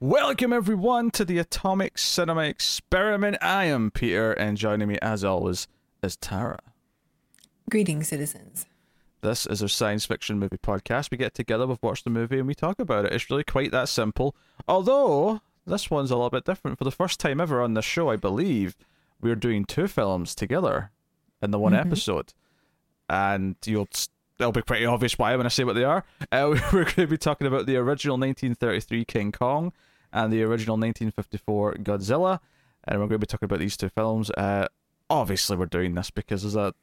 Welcome everyone to the Atomic Cinema Experiment. I am Peter, and joining me as always is Tara. Greetings, citizens. This is our science fiction movie podcast. We get together, we've watched the movie, and we talk about it. It's really quite that simple. Although this one's a little bit different. For the first time ever on this show, I believe we're doing two films together in the one Mhm. episode, and you'll it'll be pretty obvious why when I say what they are. Uh, we're going to be talking about the original 1933 King Kong and the original 1954 Godzilla, and we're going to be talking about these two films. Uh, obviously, we're doing this because there's a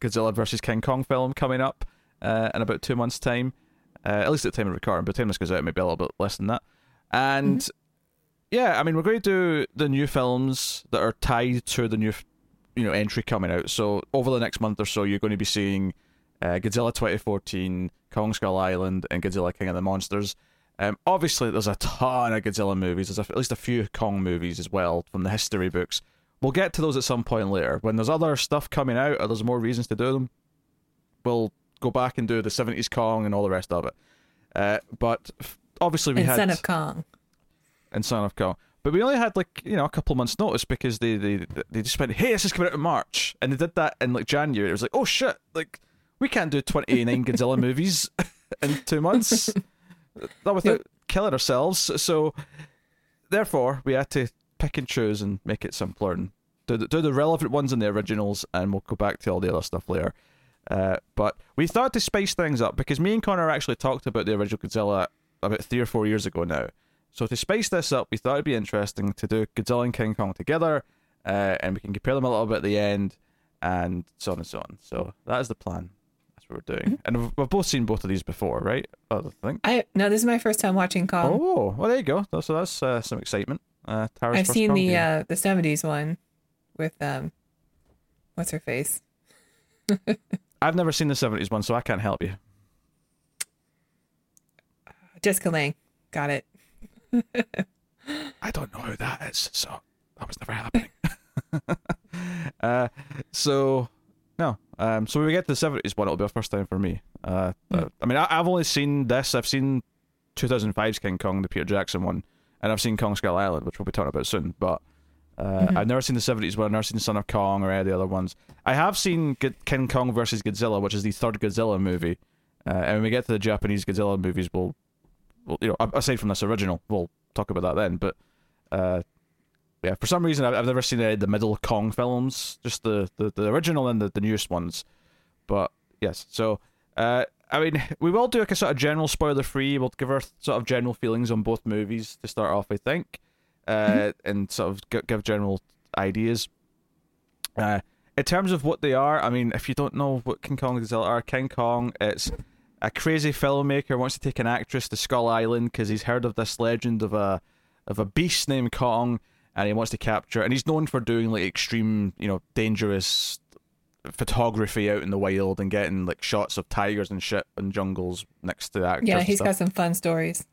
Godzilla versus King Kong film coming up uh, in about two months' time. Uh, at least at the time of recording, but the time this goes out, maybe a little bit less than that. And yeah, I mean, we're going to do the new films that are tied to the new, you know, entry coming out. So over the next month or so, you're going to be seeing uh, Godzilla 2014, Kong Skull Island, and Godzilla King of the Monsters. Um, obviously, there's a ton of Godzilla movies. There's a, at least a few Kong movies as well from the history books. We'll get to those at some point later. When there's other stuff coming out, or there's more reasons to do them, we'll go back and do the 70s Kong and all the rest of it. Uh, but obviously, we and had Son of Kong. and Son of Kong. But we only had like you know a couple months notice because they they they just went, hey, this is coming out in March, and they did that in like January. It was like, oh shit, like we can't do twenty nine Godzilla movies in two months, not without killing ourselves. So therefore, we had to pick and choose and make it simpler and do the, do the relevant ones in the originals, and we'll go back to all the other stuff later. Uh, but we thought to spice things up because me and Connor actually talked about the original Godzilla about three or four years ago now. So to spice this up, we thought it'd be interesting to do Godzilla and King Kong together, uh, and we can compare them a little bit at the end, and so on and so on. So that is the plan. We're doing, and we've, both seen both of these before, right? I think. I no, this is my first time watching Kong. Oh, well, there you go. So that's uh, some excitement. Uh, Tara's I've seen Kong the game. uh the seventies one with um, what's her face? I've never seen the seventies one, so I can't help you. Jessica Lange. Got it. I don't know who that is, so that was never happening. uh, so no, um, so when we get to the seventies one, it'll be a first time for me. Uh, uh, I mean, I, I've only seen this. I've seen 2005's King Kong, the Peter Jackson one, and I've seen Kong Skull Island, which we'll be talking about soon. But uh, I've never seen the seventies one. I've never seen Son of Kong or any of the other ones. I have seen G- King Kong versus Godzilla, which is the third Godzilla movie. Uh, and when we get to the Japanese Godzilla movies, we'll, we'll, you know, aside from this original, we'll talk about that then. But uh, yeah, for some reason I've, I've never seen any of the middle Kong films, just the, the, the original and the, the newest ones. But yes, so uh, I mean, we will do like a sort of general spoiler free. We'll give our sort of general feelings on both movies to start off, I think, uh, and sort of g- give general ideas. Uh, in terms of what they are, I mean, if you don't know what King Kong and Godzilla are, King Kong, it's a crazy filmmaker wants to take an actress to Skull Island because he's heard of this legend of a of a beast named Kong, and he wants to capture. And he's known for doing like extreme, you know, dangerous photography out in the wild and getting like shots of tigers and shit and jungles next to actors. Yeah, he's got some fun stories.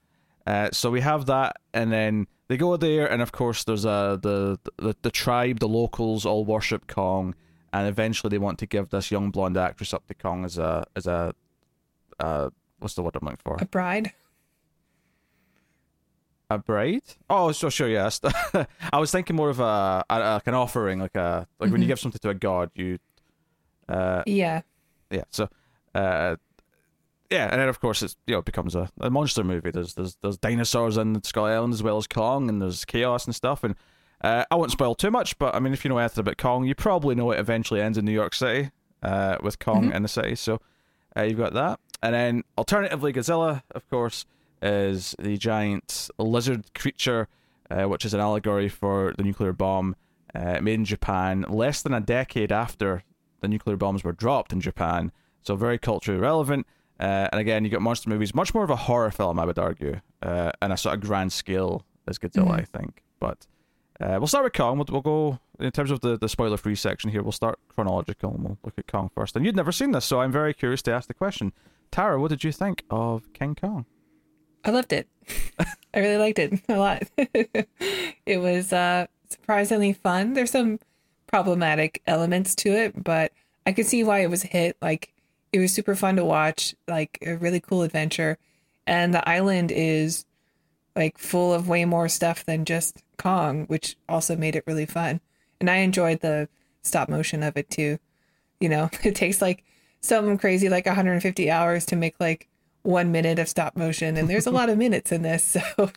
Uh, so we have that, and then they go there, and of course there's a the the the tribe, the locals all worship Kong, and eventually they want to give this young blonde actress up to Kong as a as a uh what's the word I'm looking for? A bride. A bride? Oh, so sure, yes. I was thinking more of a, a like an offering, like a like when you Mhm. give something to a god, you uh Yeah. yeah so uh yeah and then of course it's you know it becomes a, a monster movie there's there's there's dinosaurs in skull island as well as kong and there's chaos and stuff and uh, i won't spoil too much but i mean if you know anything about kong you probably know it eventually ends in new york city uh with kong Mhm. in the city so uh, you've got that and then alternatively godzilla of course is the giant lizard creature uh, which is an allegory for the nuclear bomb uh, made in japan less than a decade after the nuclear bombs were dropped in Japan, so very culturally relevant. Uh, and again, you got monster movies, much more of a horror film, I would argue, uh, and a sort of grand scale as Godzilla, Mhm. I think. But uh, we'll start with Kong. We'll, we'll go in terms of the, the spoiler free section here. We'll start chronological and we'll look at Kong first. And you'd never seen this, so I'm very curious to ask the question. Tara, what did you think of King Kong? I loved it. I really liked it a lot. it was uh, surprisingly fun. There's some problematic elements to it, but I could see why it was a hit. Like it was super fun to watch, like a really cool adventure. And the island is like full of way more stuff than just Kong, which also made it really fun. And I enjoyed the stop motion of it too. You know, it takes like something crazy like 150 hours to make like one minute of stop motion, and there's a lot of minutes in this. So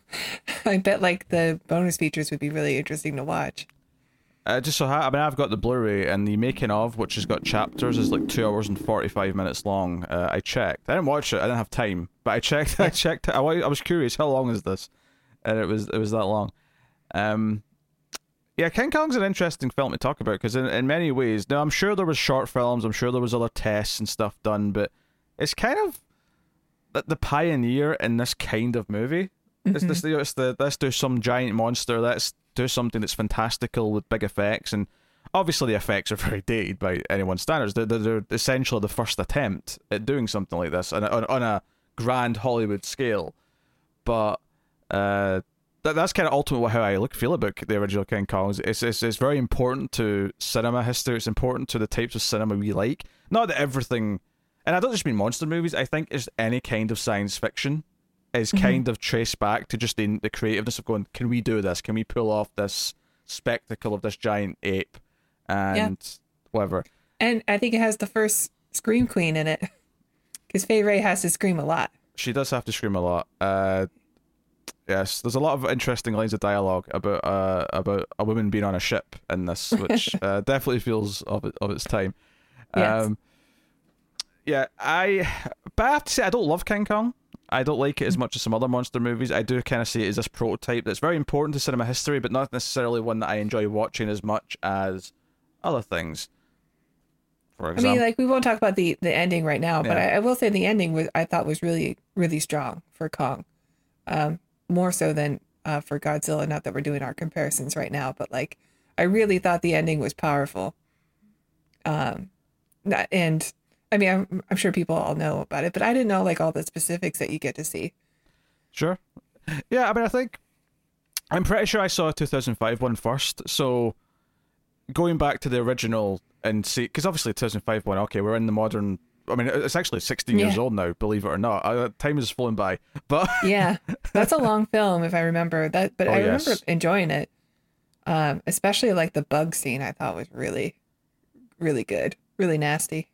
I bet like the bonus features would be really interesting to watch. Uh, just so ha- I mean, I've got the Blu-ray and the making of, which has got chapters, is like two hours and forty-five minutes long. Uh, I checked. I didn't watch it. I didn't have time, but I checked. I checked. I, I was curious. How long is this? And it was it was that long. Um, yeah, King Kong's an interesting film to talk about because in, in many ways, now I'm sure there was short films. I'm sure there was other tests and stuff done, but it's kind of the, the pioneer in this kind of movie. It's this. It's the let's do some giant monster. Let's do something that's fantastical with big effects, and obviously the effects are very dated by anyone's standards. They're, they're, essentially the first attempt at doing something like this on a, on, on a grand Hollywood scale. But uh, that, that's kind of ultimately how I look feel about the original King Kong. It's, it's it's very important to cinema history. It's important to the types of cinema we like. Not that everything, and I don't just mean monster movies. I think is any kind of science fiction is kind of traced back to just the, the creativeness of going, can we do this? Can we pull off this spectacle of this giant ape and whatever? And I think it has the first scream queen in it because Fay Wray has to scream a lot. She does have to scream a lot. Uh, yes, there's a lot of interesting lines of dialogue about uh, about a woman being on a ship in this, which uh, definitely feels of of its time. Yes. Yeah, I but I have to say I don't love King Kong. I don't like it as much as some other monster movies. I do kind of see it as this prototype that's very important to cinema history, but not necessarily one that I enjoy watching as much as other things. For example, I mean, like we won't talk about the the ending right now, but I, I will say the ending was I thought was really really strong for Kong, um, more so than uh, for Godzilla. Not that we're doing our comparisons right now, but like I really thought the ending was powerful. Um, and I mean, I'm, I'm sure people all know about it, but I didn't know like all the specifics that you get to see. Sure. Yeah, I mean, I think I'm pretty sure I saw a 2005 one first. So going back to the original and see, because obviously 2005 one, okay, we're in the modern. I mean, it's actually 16 years old now, believe it or not. Uh, time has flown by, but Yeah, that's a long film if I remember that, but Oh, I remember yes. enjoying it. Um, especially like the bug scene, I thought was really, really good, really nasty.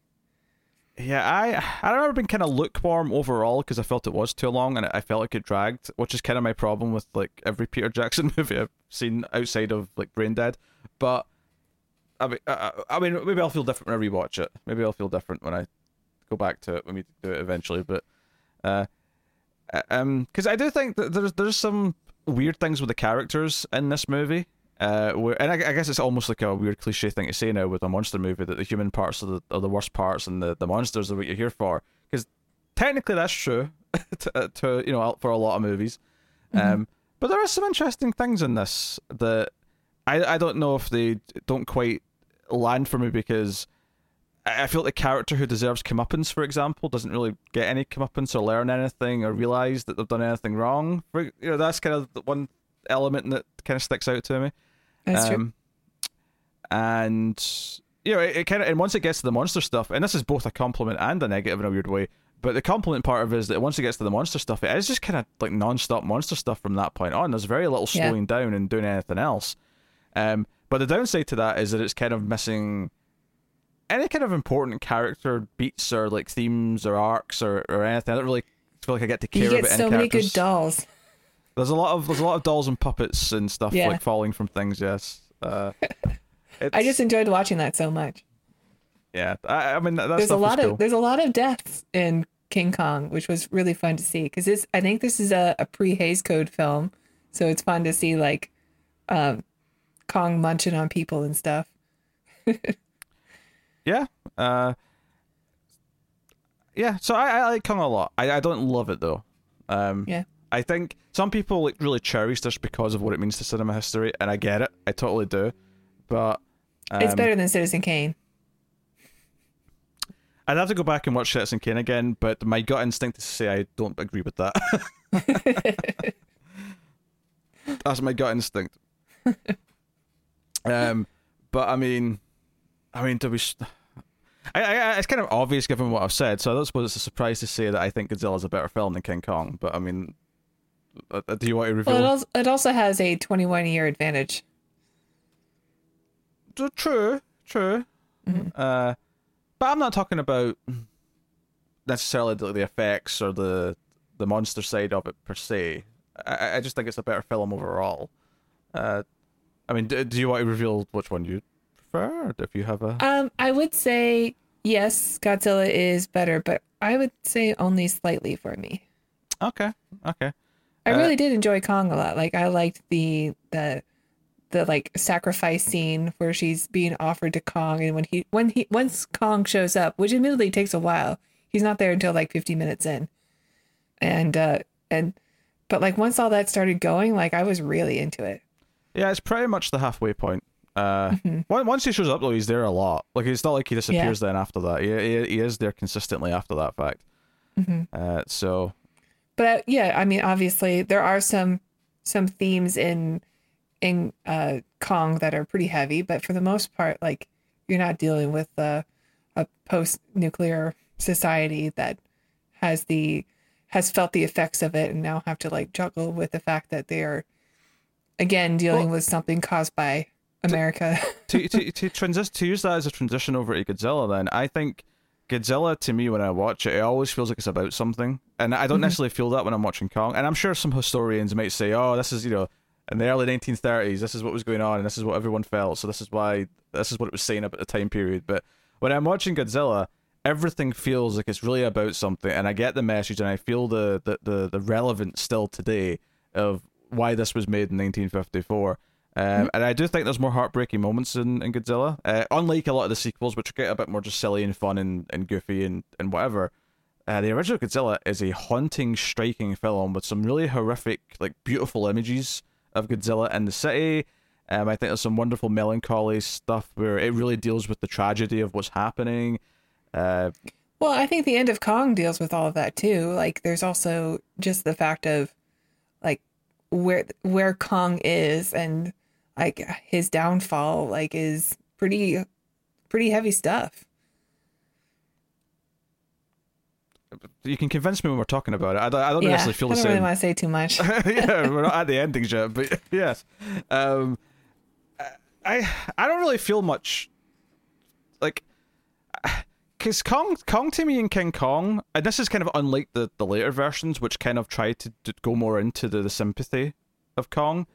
Yeah, I I remember being kind of lukewarm overall because I felt it was too long and I felt like it dragged, which is kind of my problem with like every Peter Jackson movie I've seen outside of like Braindead. But I mean, I, I mean, maybe I'll feel different when I rewatch it. Maybe I'll feel different when I go back to it when we do it eventually. But uh, um, because I do think that there's there's some weird things with the characters in this movie. Uh, where, and I, I guess it's almost like a weird cliche thing to say now with a monster movie that the human parts are the, are the worst parts and the, the monsters are what you're here for. Because technically that's true to, uh, to you know for a lot of movies. Um, but there are some interesting things in this that I I don't know if they don't quite land for me because I feel like the character who deserves comeuppance, for example, doesn't really get any comeuppance or learn anything or realize that they've done anything wrong. You know, that's kind of the one element that kind of sticks out to me. That's true. Um, And you know, it, it kind of and once it gets to the monster stuff, and this is both a compliment and a negative in a weird way. But the compliment part of it is that once it gets to the monster stuff, it is just kind of like non-stop monster stuff from that point on. There's very little Yeah. slowing down and doing anything else. Um, but the downside to that is that it's kind of missing any kind of important character beats or like themes or arcs or, or anything. I don't really feel like I get to care You get about so any many good dolls. There's a lot of there's a lot of dolls and puppets and stuff Yeah. like falling from things. Yes. Uh, I just enjoyed watching that so much. yeah. I, I mean There's a lot cool. of there's a lot of deaths in King Kong, which was really fun to see because this I think this is a, a pre Hays Code film, so it's fun to see like um, Kong munching on people and stuff. Yeah. Uh, yeah. So I, I like Kong a lot. I, I don't love it though. Um, Yeah. I think some people like really cherish this because of what it means to cinema history, and I get it. I totally do. But um, it's better than Citizen Kane. I'd have to go back and watch Citizen Kane again, but my gut instinct is to say I don't agree with that. That's my gut instinct. um, but I mean, I mean, be, s- I, I, it's kind of obvious given what I've said. So I don't suppose it's a surprise to say that I think Godzilla's a better film than King Kong. But I mean, Uh, uh, do you want to reveal? Well, it also, it also has a 21 year advantage. True, true. true. Mm-hmm. Uh, but I'm not talking about necessarily the, the effects or the the monster side of it per se. I, I just think it's a better film overall. Uh, I mean, do, do you want to reveal which one you prefer? Or if you have a Um, I would say yes, Godzilla is better, but I would say only slightly for me. okay, okay, I Uh, really did enjoy Kong a lot. Like I liked the the the like sacrifice scene where she's being offered to Kong and when he when he once Kong shows up, which admittedly takes a while. He's not there until like 50 minutes in. And uh and but like once all that started going, like I was really into it. yeah, it's pretty much the halfway point. Uh, Mhm. once he shows up though, he's there a lot. Like it's not like he disappears then after that. He, he he is there consistently after that fact. Mhm. Uh, so But yeah, I mean obviously there are some some themes in in uh Kong that are pretty heavy, but for the most part like you're not dealing with uh, a post nuclear society that has the has felt the effects of it and now have to like juggle with the fact that they are again dealing Well- with something caused by America. to to to transis- to use that as a transition over to Godzilla, then I think Godzilla to me when I watch it, it always feels like it's about something, and I don't Mhm. necessarily feel that when I'm watching Kong. And I'm sure some historians might say, "Oh, this is you know." In the early 1930s, this is what was going on, and this is what everyone felt. So this is why this is what it was saying about the time period. But when I'm watching Godzilla, everything feels like it's really about something, and I get the message, and I feel the the the, the relevance still today of why this was made in 1954. Um, And I do think there's more heartbreaking moments in, in Godzilla. Uh, unlike a lot of the sequels, which get a bit more just silly and fun and, and goofy and, and whatever, uh, the original Godzilla is a haunting, striking film with some really horrific, like beautiful images of Godzilla in the city. Um, I think there's some wonderful melancholy stuff where it really deals with the tragedy of what's happening. Uh, Well, I think the end of Kong deals with all of that too. Like there's also just the fact of like where where Kong is and like his downfall like is pretty pretty heavy stuff. you can convince me when we're talking about it. I don't, I don't yeah, necessarily feel I the don't same. really want to say too much. yeah, we're not at the endings yet, but yes. Um, I I don't really feel much like because Kong Kong to me and King Kong, and this is kind of unlike the the later versions, which kind of try to, to go more into the, the sympathy of Kong.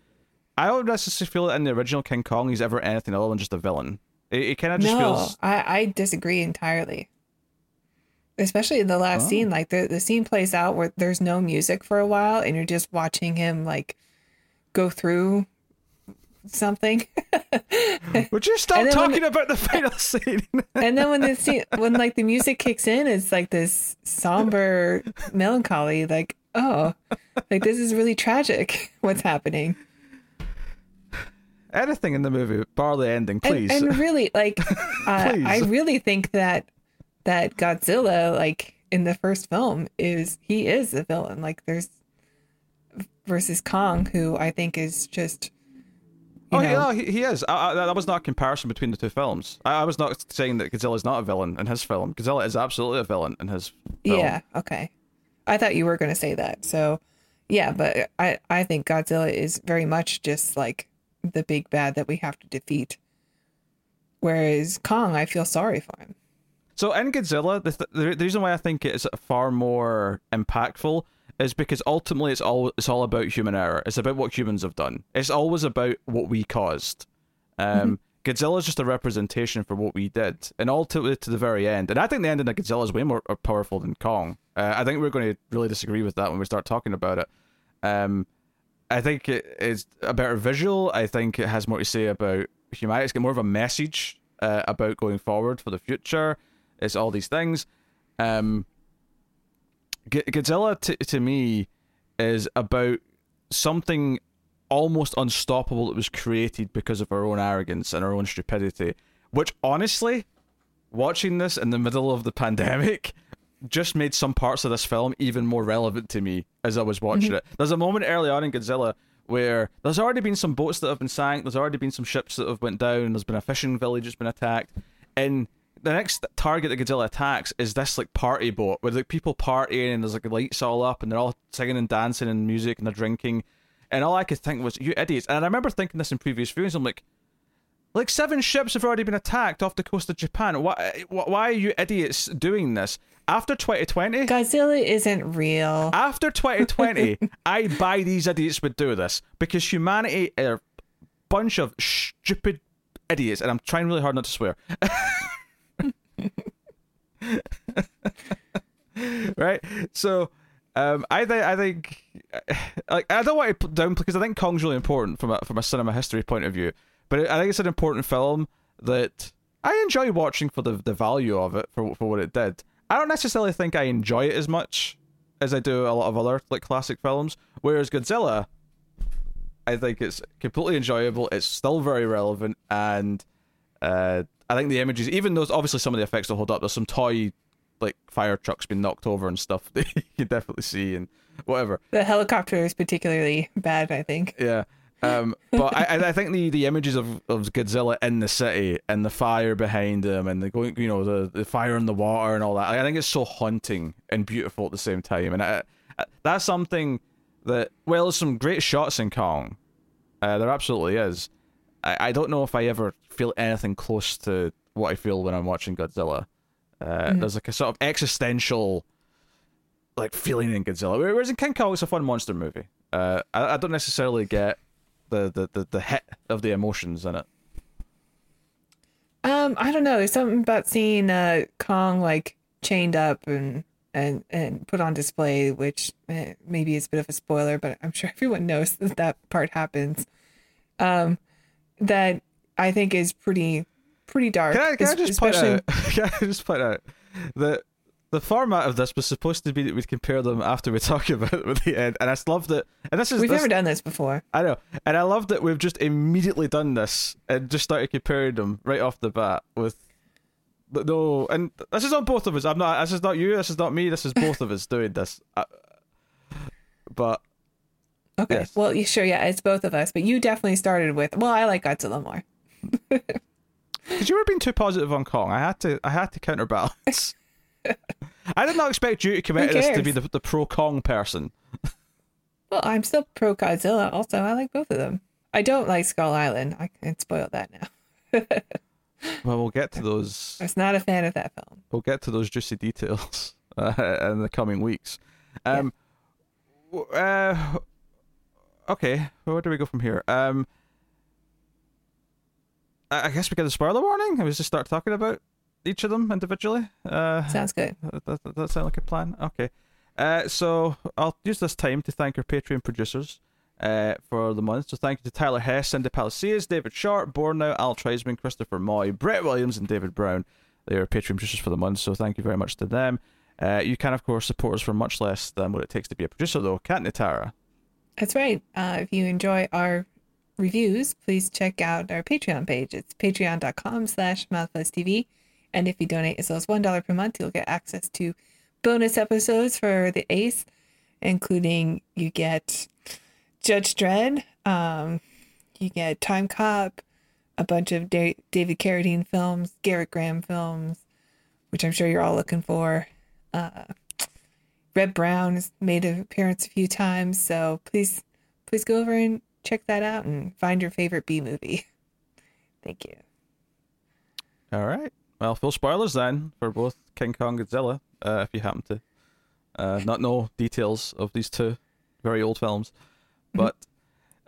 I don't necessarily feel that in the original King Kong he's ever anything other than just a villain. It, it kind of just no, feels I I disagree entirely. Especially in the last Oh. scene, like the the scene plays out where there's no music for a while, and you're just watching him like go through something. Would you stop And then when talking about the final scene? and then when the scene, when like the music kicks in, it's like this somber melancholy. Like, oh, like this is really tragic. What's happening? Anything in the movie, bar the ending, please. and really, like, uh, I really think that that Godzilla, like in the first film, is he is the villain. Like, there's versus Kong, who I think is just. Oh, know, yeah, he, he is. I, I, that was not a comparison between the two films. I, I was not saying that Godzilla is not a villain in his film. Godzilla is absolutely a villain in his film. Yeah. Okay. I thought you were going to say that. So, yeah, but I I think Godzilla is very much just like the big bad that we have to defeat. Whereas Kong, I feel sorry for him. So in Godzilla, the, th- the reason why I think it is far more impactful is because ultimately it's all it's all about human error. It's about what humans have done. It's always about what we caused. Um, Godzilla is just a representation for what we did, and all to to the very end. And I think the ending of Godzilla is way more uh, powerful than Kong. Uh, I think we're going to really disagree with that when we start talking about it. Um, I think it is a better visual. I think it has more to say about humanity. It's got more of a message uh, about going forward for the future. It's all these things. Um, G- Godzilla to to me is about something almost unstoppable that was created because of our own arrogance and our own stupidity. Which honestly, watching this in the middle of the pandemic just made some parts of this film even more relevant to me as I was mm-hmm. watching it. There's a moment early on in Godzilla where there's already been some boats that have been sank, there's already been some ships that have went down, there's been a fishing village that's been attacked, and the next target that Godzilla attacks is this like party boat where like people partying and there's like lights all up and they're all singing and dancing and music and they're drinking, and all I could think was you idiots. And I remember thinking this in previous viewings. I'm like, like seven ships have already been attacked off the coast of Japan. Why? Why are you idiots doing this after 2020? Godzilla isn't real. After 2020, I buy these idiots would do this because humanity are a bunch of stupid idiots, and I'm trying really hard not to swear. right? So, um, I think I think like I don't want to put down because I think Kong's really important from a from a cinema history point of view, but I think it's an important film that I enjoy watching for the the value of it for for what it did. I don't necessarily think I enjoy it as much as I do a lot of other like classic films. Whereas Godzilla, I think it's completely enjoyable. It's still very relevant, and uh, I think the images, even though obviously some of the effects don't hold up, there's some toy like fire trucks being knocked over and stuff that you can definitely see and whatever. The helicopter is particularly bad, I think. Yeah. Um, but I, I think the, the images of, of Godzilla in the city and the fire behind him and the going, you know, the, the fire in the water and all that. I think it's so haunting and beautiful at the same time. And I, I, that's something that well, there's some great shots in Kong. Uh, there absolutely is. I, I don't know if I ever feel anything close to what I feel when I'm watching Godzilla. Uh, mm-hmm. There's like a sort of existential like feeling in Godzilla. Whereas in King Kong, it's a fun monster movie. Uh, I, I don't necessarily get the, the, the, the hit of the emotions in it. Um, I don't know. There's something about seeing uh, Kong like chained up and and and put on display, which eh, maybe is a bit of a spoiler, but I'm sure everyone knows that that part happens. Um, that I think is pretty pretty dark. Can I, can I just point out? Can I just point out that the format of this was supposed to be that we'd compare them after we talk about it at the end, and I just love that. And this is we've this, never done this before. I know, and I love that we've just immediately done this and just started comparing them right off the bat with no. And this is on both of us. I'm not. This is not you. This is not me. This is both of us doing this. Uh, but okay, yes. well, you sure? Yeah, it's both of us. But you definitely started with. Well, I like Godzilla more. Because you were being too positive on Kong. I had to. I had to counterbalance. I did not expect you to commit this to be the, the pro Kong person. well, I'm still pro Godzilla. Also, I like both of them. I don't like Skull Island. I can spoil that now. well, we'll get to those. I was not a fan of that film. We'll get to those juicy details uh, in the coming weeks. Um, yeah. uh, okay, where do we go from here? Um, I guess we get a spoiler warning. I was just start talking about each of them individually. Uh, Sounds good. That, that, that sound like a plan? Okay. Uh, so I'll use this time to thank our Patreon producers uh, for the month. So thank you to Tyler Hess, Cindy Palacios, David Sharp, Bornow, Al Treisman, Christopher Moy, Brett Williams, and David Brown. They are Patreon producers for the month, so thank you very much to them. Uh, you can, of course, support us for much less than what it takes to be a producer, though, can't you, Tara? That's right. Uh, if you enjoy our reviews, please check out our Patreon page. It's patreon.com slash TV. And if you donate as low as $1 per month, you'll get access to bonus episodes for the ACE, including you get Judge Dredd, um, you get Timecop, a bunch of da- David Carradine films, Garrett Graham films, which I'm sure you're all looking for. Uh, Reb Brown has made an appearance a few times, so please, please go over and check that out and find your favorite B movie. Thank you. All right. Well, full spoilers then for both King Kong and Godzilla, uh, if you happen to uh, not know details of these two very old films. Mm-hmm. But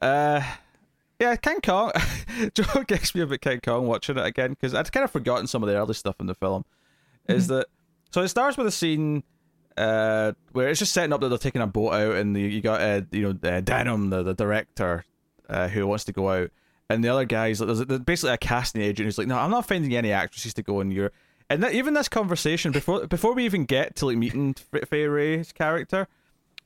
uh, yeah, King Kong. Joe gets me a bit King Kong watching it again because I'd kind of forgotten some of the early stuff in the film. Mm-hmm. Is that so? It starts with a scene uh, where it's just setting up that they're taking a boat out, and you, you got uh, you know uh, Denham, the the director, uh, who wants to go out, and the other guys there's, there's basically a casting agent who's like, no, I'm not finding any actresses to go in your. And that, even this conversation before before we even get to like meeting Fay Wray's character,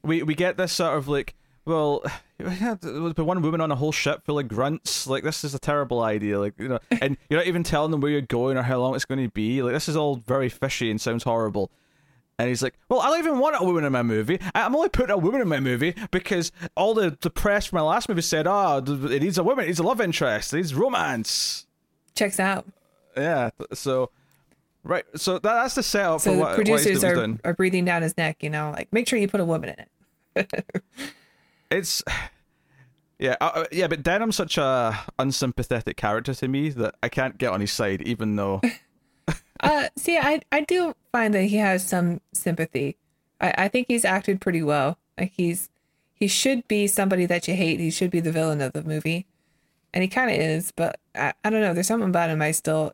we we get this sort of like, well, yeah, one woman on a whole ship full of grunts. Like this is a terrible idea. Like you know, and you're not even telling them where you're going or how long it's going to be. Like this is all very fishy and sounds horrible. And he's like, Well, I don't even want a woman in my movie. I'm only putting a woman in my movie because all the, the press from my last movie said, Oh, it needs a woman, it needs a love interest, it needs romance. Checks out. Yeah. So Right. So that, that's the setup So for the what, what producers he's are, are breathing down his neck, you know, like make sure you put a woman in it. It's yeah, uh, uh, yeah, but Denham's such a unsympathetic character to me that I can't get on his side, even though Uh, see, I I do find that he has some sympathy. I, I think he's acted pretty well. Like he's he should be somebody that you hate. He should be the villain of the movie, and he kind of is. But I, I don't know. There's something about him I still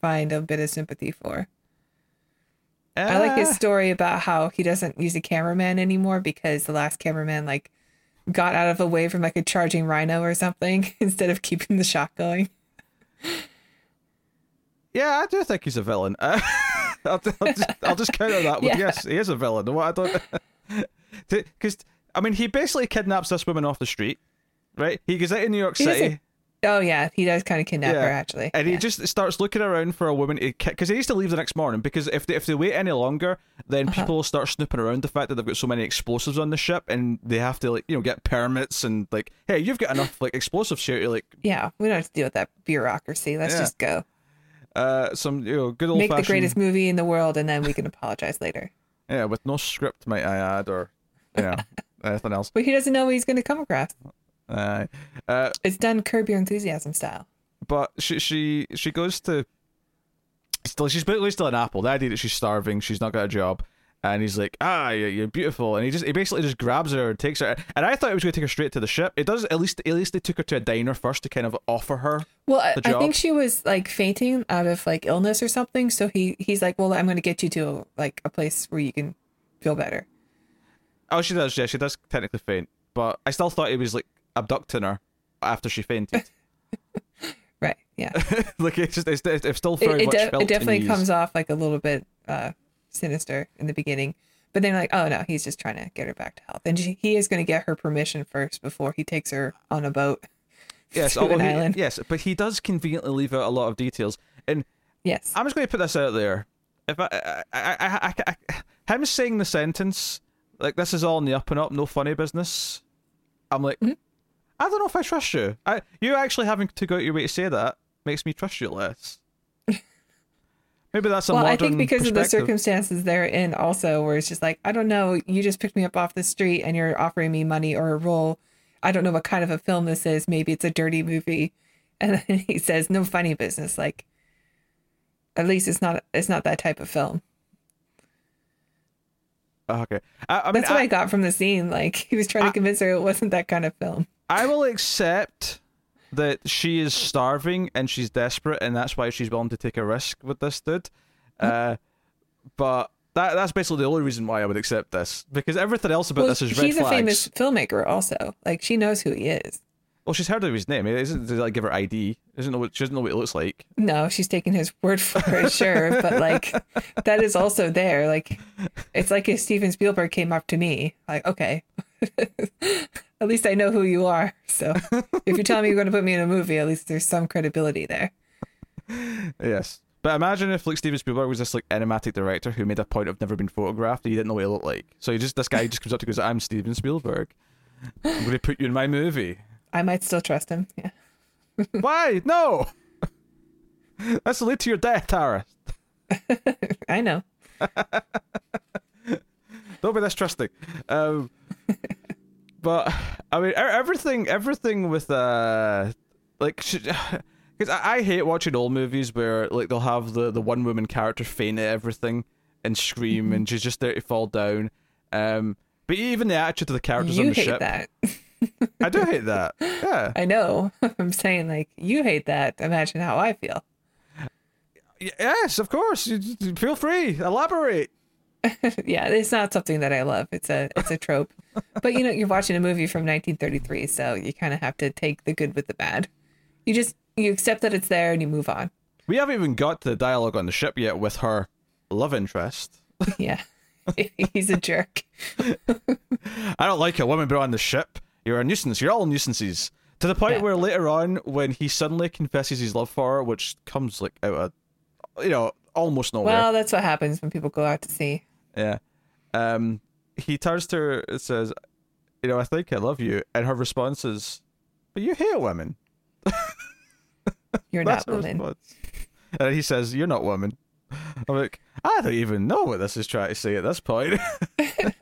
find a bit of sympathy for. I like his Uh, story about how he doesn't use a cameraman anymore because the last cameraman like got out of the way from like a charging rhino or something instead of keeping the shot going. Yeah, I do think he's a villain. Uh, I'll, I'll just, I'll just counter that with Yeah. yes, he is a villain. What I don't, because I mean, he basically kidnaps this woman off the street, right? He goes out in New York He City. Oh yeah, he does kind of kidnap Yeah. her actually. And he just starts looking around for a woman to because he needs to leave the next morning. Because if they, if they wait any longer, then Uh-huh. people will start snooping around the fact that they've got so many explosives on the ship, and they have to like you know get permits and like, hey, you've got enough like explosives here to like Yeah, we don't have to deal with that bureaucracy. Let's Yeah. just go. Uh some you know good old Make the greatest movie in the world and then we can apologize later. yeah with no script might I add or you know anything else. But he doesn't know what he's going to come across. Uh, uh, It's done Curb Your Enthusiasm style. but she she she goes to still she's basically still an apple. The idea that she's starving, she's not got a job, and he's like, ah, you're, you're beautiful, and he just he basically just grabs her and takes her. And I thought it was going to take her straight to the ship. It does at least at least they took her to a diner first to kind of offer her. Well, I, I think she was like fainting out of like illness or something. So he he's like, well, I'm going to get you to like a place where you can feel better. Oh, she does. Yeah, she does technically faint, but I still thought he was like abducting her after she fainted. Right. Yeah. like it's just it's, it's still it, very it, much de- it definitely comes off like a little bit uh, sinister in the beginning, but then like, oh no, he's just trying to get her back to health, and she, he is going to get her permission first before he takes her on a boat. Yes, an he- island. yes, but he does conveniently leave out a lot of details. And Yes. I'm just going to put this out there. If I, I, I, I, I, I him saying the sentence like this is all in the up and up, no funny business. I'm like, Mm-hmm. I don't know if I trust you. I, you actually having to go out your way to say that makes me trust you less. Maybe that's a well, I think because of the circumstances they're in, also, where it's just like, I don't know, you just picked me up off the street and you're offering me money or a role. I don't know what kind of a film this is. Maybe it's a dirty movie, and then he says, "No funny business." Like, at least it's not it's not that type of film. Okay, I, I mean, That's what I, I, got from the scene. Like he was trying to convince her it wasn't that kind of film. I will accept that she is starving and she's desperate, and that's why she's willing to take a risk with this dude. Uh, but that that's basically the only reason why I would accept this because everything else about Well, this is red he's flags. a famous filmmaker, also. Like she knows who he is. Well, she's heard of his name. It isn't to like give her ID. Doesn't know what she doesn't know what it looks like. No, she's taking his word for it, sure, but like that is also there. Like it's like if Steven Spielberg came up to me, like, okay, at least I know who you are. So if you're telling me you're going to put me in a movie, at least there's some credibility there. Yes. But imagine if like Steven Spielberg was this like enigmatic director who made a point of never being photographed and you didn't know what he looked like. So he just this guy just comes up to you goes, I'm Steven Spielberg. I'm gonna put you in my movie. I might still trust him. Yeah. Why? No. That's lead to your death, Tara. I know. Don't be this trusting. Um, but I mean, everything, everything with uh, like, because I, I hate watching old movies where like they'll have the the one woman character faint at everything and scream, and she's just there to fall down. Um, but even the attitude of the characters on the hate ship, that. I do hate that. Yeah, I know. I'm saying like you hate that. Imagine how I feel. Yes, of course. You- you- Feel free, elaborate. yeah, it's not something that I love. It's a it's a trope. but you know, you're watching a movie from 1933, so you kind of have to take the good with the bad. You just you accept that it's there and you move on. We haven't even got to the dialogue on the ship yet with her love interest. Yeah. He's a jerk. I don't like a woman brought on the ship. You're a nuisance. You're all nuisances. To the point Yeah. where later on, when he suddenly confesses his love for her, which comes like out of, you know, almost nowhere. Well, that's what happens when people go out to sea. Yeah. Um, he turns to her and says, "You know, I think I love you," and her response is, "But you hate women." You're not woman. response. And he says, "You're not woman. I'm like, I don't even know what this is trying to say at this point.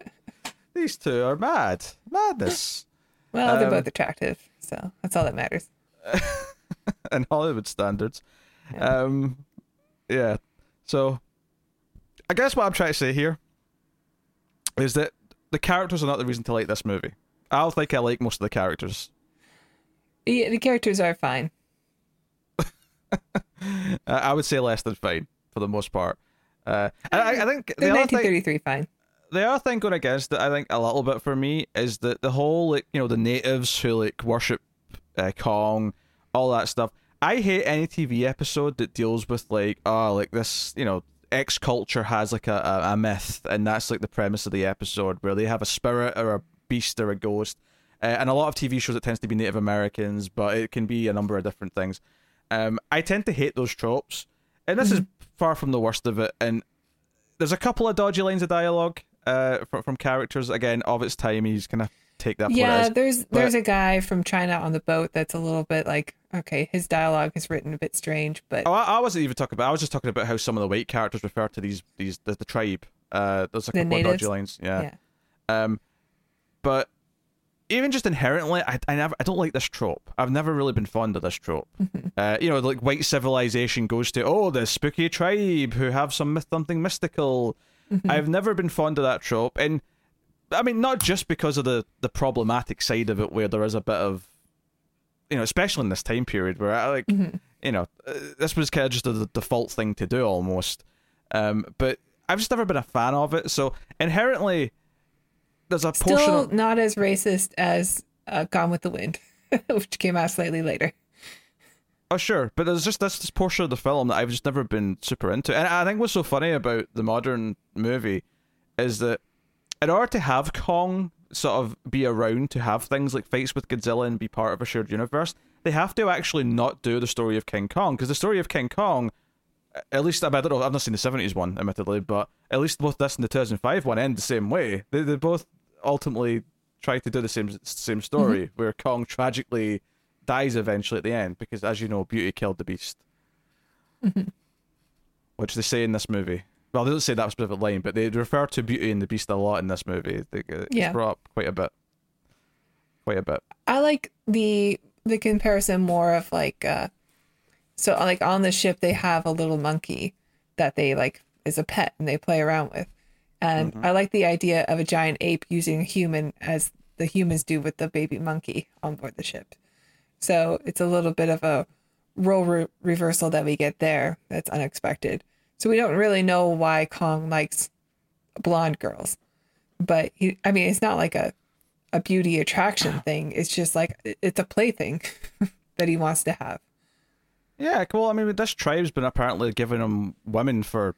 These two are mad. Madness. Well, they're Um, both attractive, so that's all that matters. in Hollywood standards. Um, yeah. So, I guess what I'm trying to say here is that the characters are not the reason to like this movie. I don't think I like most of the characters. Yeah, the characters are fine. I would say less than fine for the most part. Uh, and I, I think the They're other thing, 1933 fine. the other thing going against it, I think a little bit for me is that the whole like you know the natives who like worship uh, Kong, all that stuff. I hate any TV episode that deals with like oh like this you know X culture has like a, a, myth and that's like the premise of the episode where they have a spirit or a beast or a ghost. Uh, and a lot of TV shows it tends to be Native Americans, but it can be a number of different things. Um, I tend to hate those tropes, and this is far from the worst of it. And there's a couple of dodgy lines of dialogue uh, from, from characters again of its time. He's gonna take that. Yeah, is. there's there's a guy from China on the boat that's a little bit like okay, his dialogue is written a bit strange, but Oh, I, I wasn't even talking about. I was just talking about how some of the white characters refer to these these the, the tribe. Uh, there's a The couple of dodgy lines. Yeah. yeah. Um, but even just inherently, I, I never I don't like this trope. I've never really been fond of this trope. Uh, you know, like white civilization goes to oh the spooky tribe who have some myth something mystical. I've never been fond of that trope, and I mean not just because of the the problematic side of it, where there is a bit of you know, especially in this time period where I like, you know, uh, this was kind of just a the default thing to do almost. Um, but I've just never been a fan of it. So inherently, there's a portion Still of not as racist as uh, Gone with the Wind, which came out slightly later. oh sure, but there's just this, this portion of the film that I've just never been super into. And I think what's so funny about the modern movie is that in order to have Kong sort of be around to have things like fights with Godzilla and be part of a shared universe, they have to actually not do the story of King Kong because the story of King Kong, at least I, mean, I don't know, I've not seen the seventies one, admittedly, but at least both this and the two thousand five one end the same way. They they both ultimately try to do the same same story mm-hmm. where Kong tragically dies eventually at the end because, as you know, Beauty killed the Beast, mm-hmm. which they say in this movie. Well, they don't say that specific line, but they refer to Beauty and the Beast a lot in this movie. They, it's Yeah. brought up quite a bit, quite a bit. I like the the comparison more of like uh so like on the ship they have a little monkey that they like is a pet and they play around with. And I like the idea of a giant ape using a human as the humans do with the baby monkey on board the ship. So it's a little bit of a role re- reversal that we get there that's unexpected. So we don't really know why Kong likes blonde girls. But he, I mean, it's not like a a beauty attraction thing. It's just like it's a plaything that he wants to have. Yeah, well, I mean, this tribe's been apparently giving them women for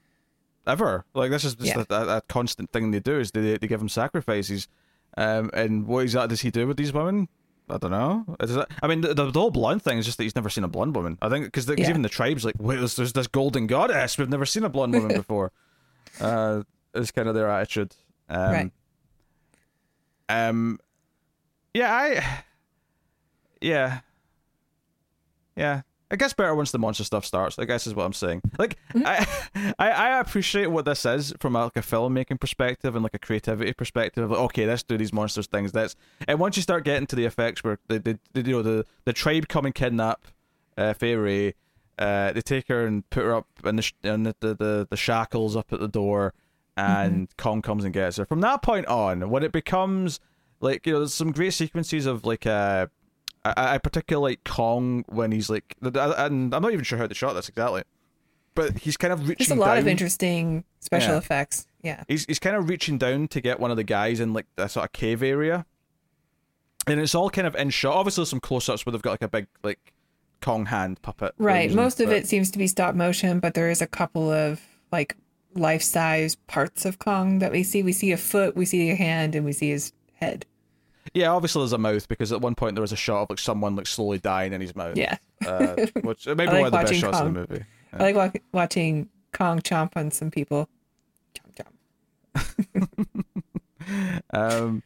ever. Like this is just Yeah. a, a, a constant thing they do is they they give him sacrifices. Um, and what exactly does he do with these women? I don't know. Is that, I mean, the, the, the whole blonde thing is just that he's never seen a blonde woman. I think because Yeah. even the tribe's like, wait, there's, there's this golden goddess. We've never seen a blonde woman before. uh, is kind of their attitude. Um, Right. Um, yeah, I, yeah, yeah. It gets better once the monster stuff starts. I guess is what I'm saying. Like, I, I, I appreciate what this is from a, like a filmmaking perspective and like a creativity perspective. Like, okay, let's do these monsters things. That's and once you start getting to the effects where the, they, they you know, the the tribe come and kidnap uh, Fay Wray, uh, they take her and put her up in the sh- in the, the, the, the shackles up at the door, and Kong comes and gets her. From that point on, when it becomes like you know, there's some great sequences of like uh, I, I particularly like Kong when he's like, and I'm not even sure how they shot this exactly, but he's kind of reaching. There's a lot down. of interesting special Yeah. effects. Yeah. He's he's kind of reaching down to get one of the guys in like a sort of cave area, and it's all kind of in shot. Obviously, there's some close-ups where they've got like a big like Kong hand puppet. Right. Most of but- it seems to be stop motion, but there is a couple of like life size parts of Kong that we see. We see a foot, we see a hand, and we see his head. Yeah, obviously there's a mouth because at one point there was a shot of like someone like slowly dying in his mouth. Yeah. uh, which maybe I one of the best shots Kong. in the movie. I like watching Kong chomp on some people. Chomp, chomp. Um,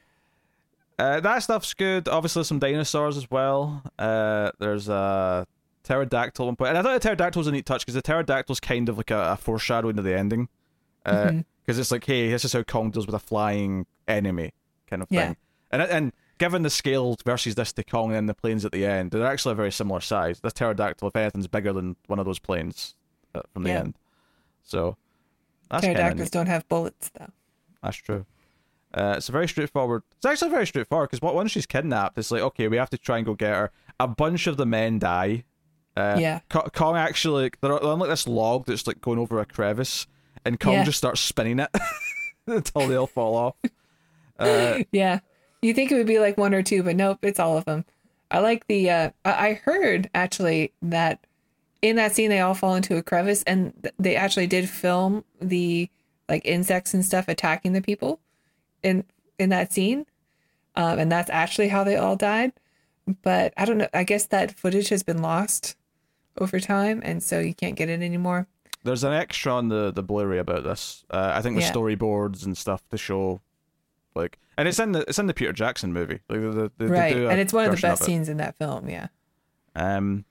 uh, that stuff's good. Obviously, some dinosaurs as well. Uh, there's a pterodactyl one point, and I thought the pterodactyl was a neat touch because the pterodactyl's kind of like a, a foreshadowing of the ending, because uh, it's like, hey, this is how Kong deals with a flying enemy kind of thing, Yeah. And and given the scale versus this to Kong and the planes at the end, they're actually a very similar size. The pterodactyl, if anything's bigger than one of those planes uh, from the Yeah. end, so that's Pterodactyls don't have bullets though. that's true. Uh, it's a very straightforward. It's actually very straightforward because once she's kidnapped, it's like okay, we have to try and go get her. A bunch of the men die. Uh, Yeah. Kong actually they're, they're on like this log that's like going over a crevice, and Kong Yeah. just starts spinning it until they all fall off. Uh, Yeah. You think it would be like one or two, but nope, it's all of them. I like the uh I heard actually that in that scene they all fall into a crevice and they actually did film the like insects and stuff attacking the people in in that scene. Um and that's actually how they all died. But I don't know, I guess that footage has been lost over time and so you can't get it anymore. there's an extra on the the Blu-ray about this. Uh, I think the Yeah. storyboards and stuff to show, like, and it's in the it's in the Peter Jackson movie. Like, they, they right. do And it's one of the best it. scenes in that film, yeah. Um,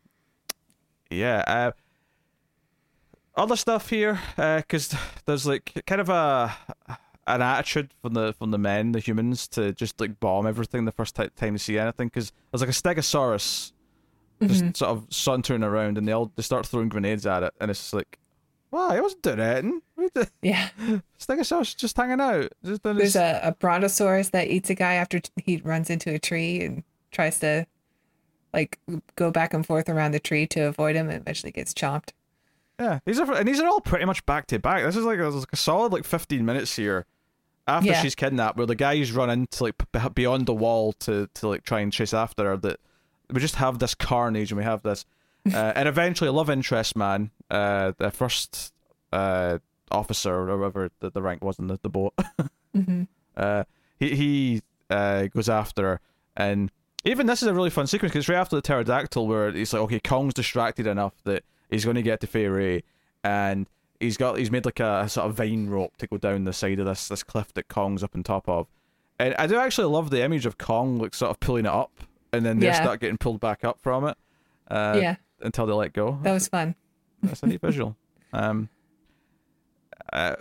yeah. Uh, other stuff here, because there's like kind of a an attitude from the from the men, the humans, to just like bomb everything the first ti- time they see anything. Because there's like a Stegosaurus just sort of sauntering around, and they all they start throwing grenades at it, and it's just like, wow, I wasn't doing anything. Yeah. Stegosaurus just hanging out. Just There's his- a, a brontosaurus that eats a guy after he runs into a tree and tries to like go back and forth around the tree to avoid him and eventually gets chomped. Yeah, these are and these are all pretty much back to back. This is like, there's like a solid like 15 minutes here after Yeah. she's kidnapped, where the guys run into like beyond the wall to to like try and chase after her. That we just have this carnage and we have this, uh, and eventually a love interest man, uh, the first uh officer or whatever the, the rank was in the, the boat. hmm Uh, he he uh, goes after her, and even this is a really fun sequence because right after the pterodactyl, where he's like, okay, Kong's distracted enough that he's going to get to Fay Wray, and he's got he's made like a, sort of vine rope to go down the side of this this cliff that Kong's up on top of, and I do actually love the image of Kong like sort of pulling it up, and then they Yeah. start getting pulled back up from it, uh, yeah, until they let go. that was fun. That's a neat visual. Um, uh,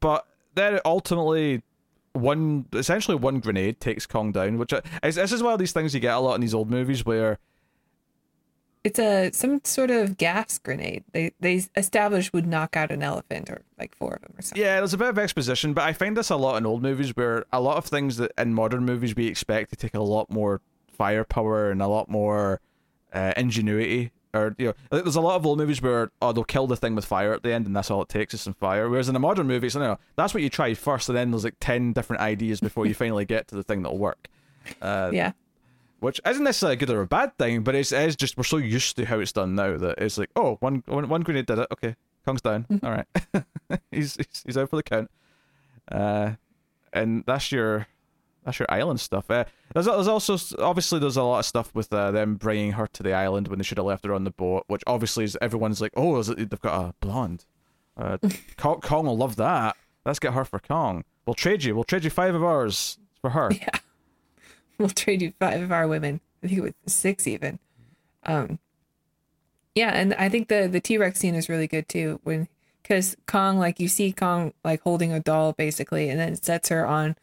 but then ultimately, one essentially one grenade takes Kong down, which I, is, this is one of these things you get a lot in these old movies where It's a some sort of gas grenade. They they established would knock out an elephant or like four of them or something. yeah, there's a bit of exposition, but I find this a lot in old movies where a lot of things that in modern movies we expect to take a lot more firepower and a lot more uh, ingenuity. Or you know, there's a lot of old movies where oh they'll kill the thing with fire at the end and that's all it takes is some fire. Whereas in a modern movie, it's no, no, that's what you try first, and then there's like ten different ideas before you finally get to the thing that'll work. Uh, Yeah, which isn't necessarily a good or a bad thing, but it's, it's just we're so used to how it's done now that it's like, oh, one one, one grenade did it. Okay, Kong's down. All right, he's, he's he's out for the count. Uh, and that's your that's your island stuff. Uh, there's there's also obviously there's a lot of stuff with uh, them bringing her to the island when they should have left her on the boat, which obviously is everyone's like, oh, is it, they've got a blonde. Uh, Kong, Kong will love that. Let's get her for Kong. We'll trade you. We'll trade you five of ours for her. yeah. We'll trade you five of our women. I think it was six even. Um, yeah, and I think the the T Rex scene is really good too when because Kong like you see Kong like holding a doll basically, and then sets her on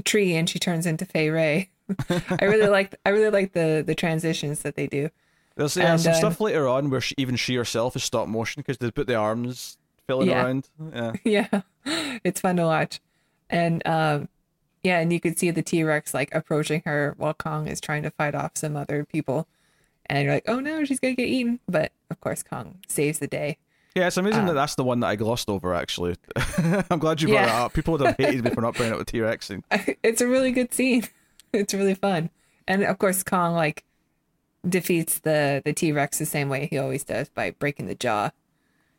the tree and she turns into Fay Wray. I really like I really like the the transitions that they do. There's yeah, And, some um, stuff later on where she, even she herself is stop motion because they put the arms filling Yeah. around. Yeah, yeah, it's fun to watch, and um, yeah, and you could see the T Rex like approaching her while Kong is trying to fight off some other people, and you're like, oh no, she's gonna get eaten, but of course Kong saves the day. Yeah. It's amazing that that's the one that I glossed over. Actually, I'm glad you brought Yeah. that up. People would have hated me for not bringing up the T Rex scene. it's a really good scene. It's really fun, and of course Kong like defeats the the T Rex the same way he always does by breaking the jaw.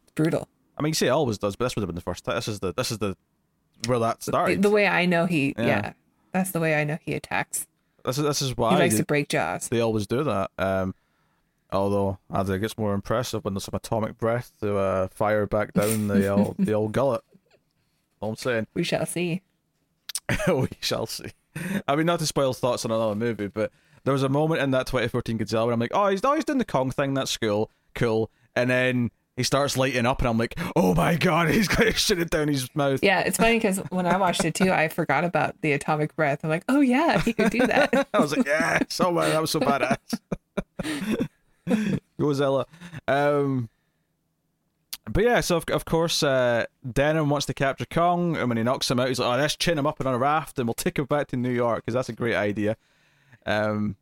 It's brutal. I mean, you say it always does, but this would have been the first time. This is the this is the where that The, started. the way I know he, Yeah. yeah. that's the way I know he attacks. this is this is He why likes they, to break jaws. they always do that. Um, although I think it's more impressive when there's some atomic breath to uh, fire back down the old the old gullet. All I'm saying. We shall see. we shall see. I mean, not to spoil thoughts on another movie, but there was a moment in that 2014 Godzilla where I'm like, oh, he's always doing the Kong thing. That's cool. cool. And then he starts lighting up, and I'm like, oh my god, he's gonna shit it down his mouth. Yeah, it's funny because when I watched it too, I forgot about the atomic breath. I'm like, oh yeah, he could do that. I was like, yeah, so bad. That was so badass. Godzilla. Um, but yeah, so of, of course, uh, Denham wants to capture Kong, and when he knocks him out, he's like, "Oh, let's chin him up on a raft, and we'll take him back to New York because that's a great idea." Um,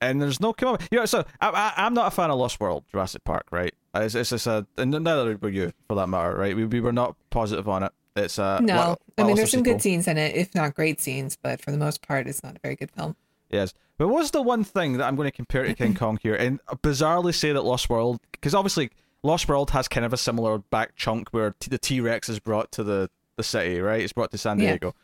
and there's no come up. You know, so I, I, am not a fan of Lost World, Jurassic Park, right? It's, it's just a, and neither were you, for that matter, right? We, we were not positive on it. It's a no, well, I mean, there's some good scenes in it, if not great scenes, but for the most part, it's not a very good film. Yes, but what's the one thing that I'm going to compare to King Kong here, and bizarrely say that Lost World, because obviously Lost World has kind of a similar back chunk where t- the T Rex is brought to the the city, right? It's brought to San Diego.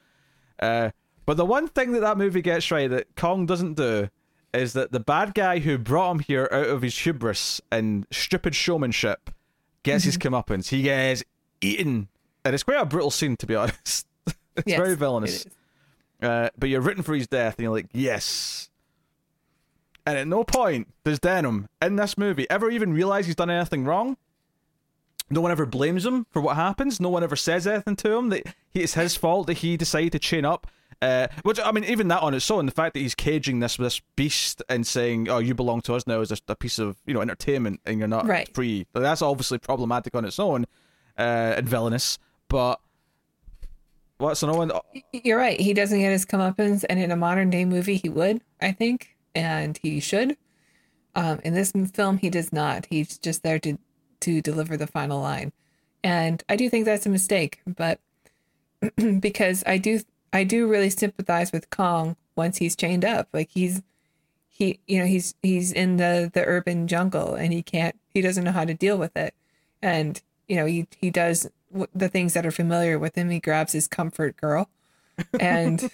Yeah. Uh, but the one thing that that movie gets right that Kong doesn't do is that the bad guy who brought him here out of his hubris and stupid showmanship gets mm-hmm. his comeuppance. He gets eaten, and it's quite a brutal scene to be honest. it's yes, very villainous. It uh, but you're written for his death, and you're like, yes. And at no point does Denham in this movie ever even realize he's done anything wrong. No one ever blames him for what happens. No one ever says anything to him that he, it's his fault that he decided to chain up. Uh, which I mean, even that on its own, the fact that he's caging this this beast and saying, "Oh, you belong to us now," is just a piece of you know entertainment, and you're not right. free. That's obviously problematic on its own uh, and villainous. But what's no one? You're right. He doesn't get his comeuppance, and in a modern day movie, he would, I think, and he should. Um, in this film, he does not. He's just there to to deliver the final line, and I do think that's a mistake. But because I do I do really sympathize with Kong once he's chained up. Like he's he you know he's he's in the the urban jungle and he can't he doesn't know how to deal with it. And you know he he does the things that are familiar with him. He grabs his comfort girl and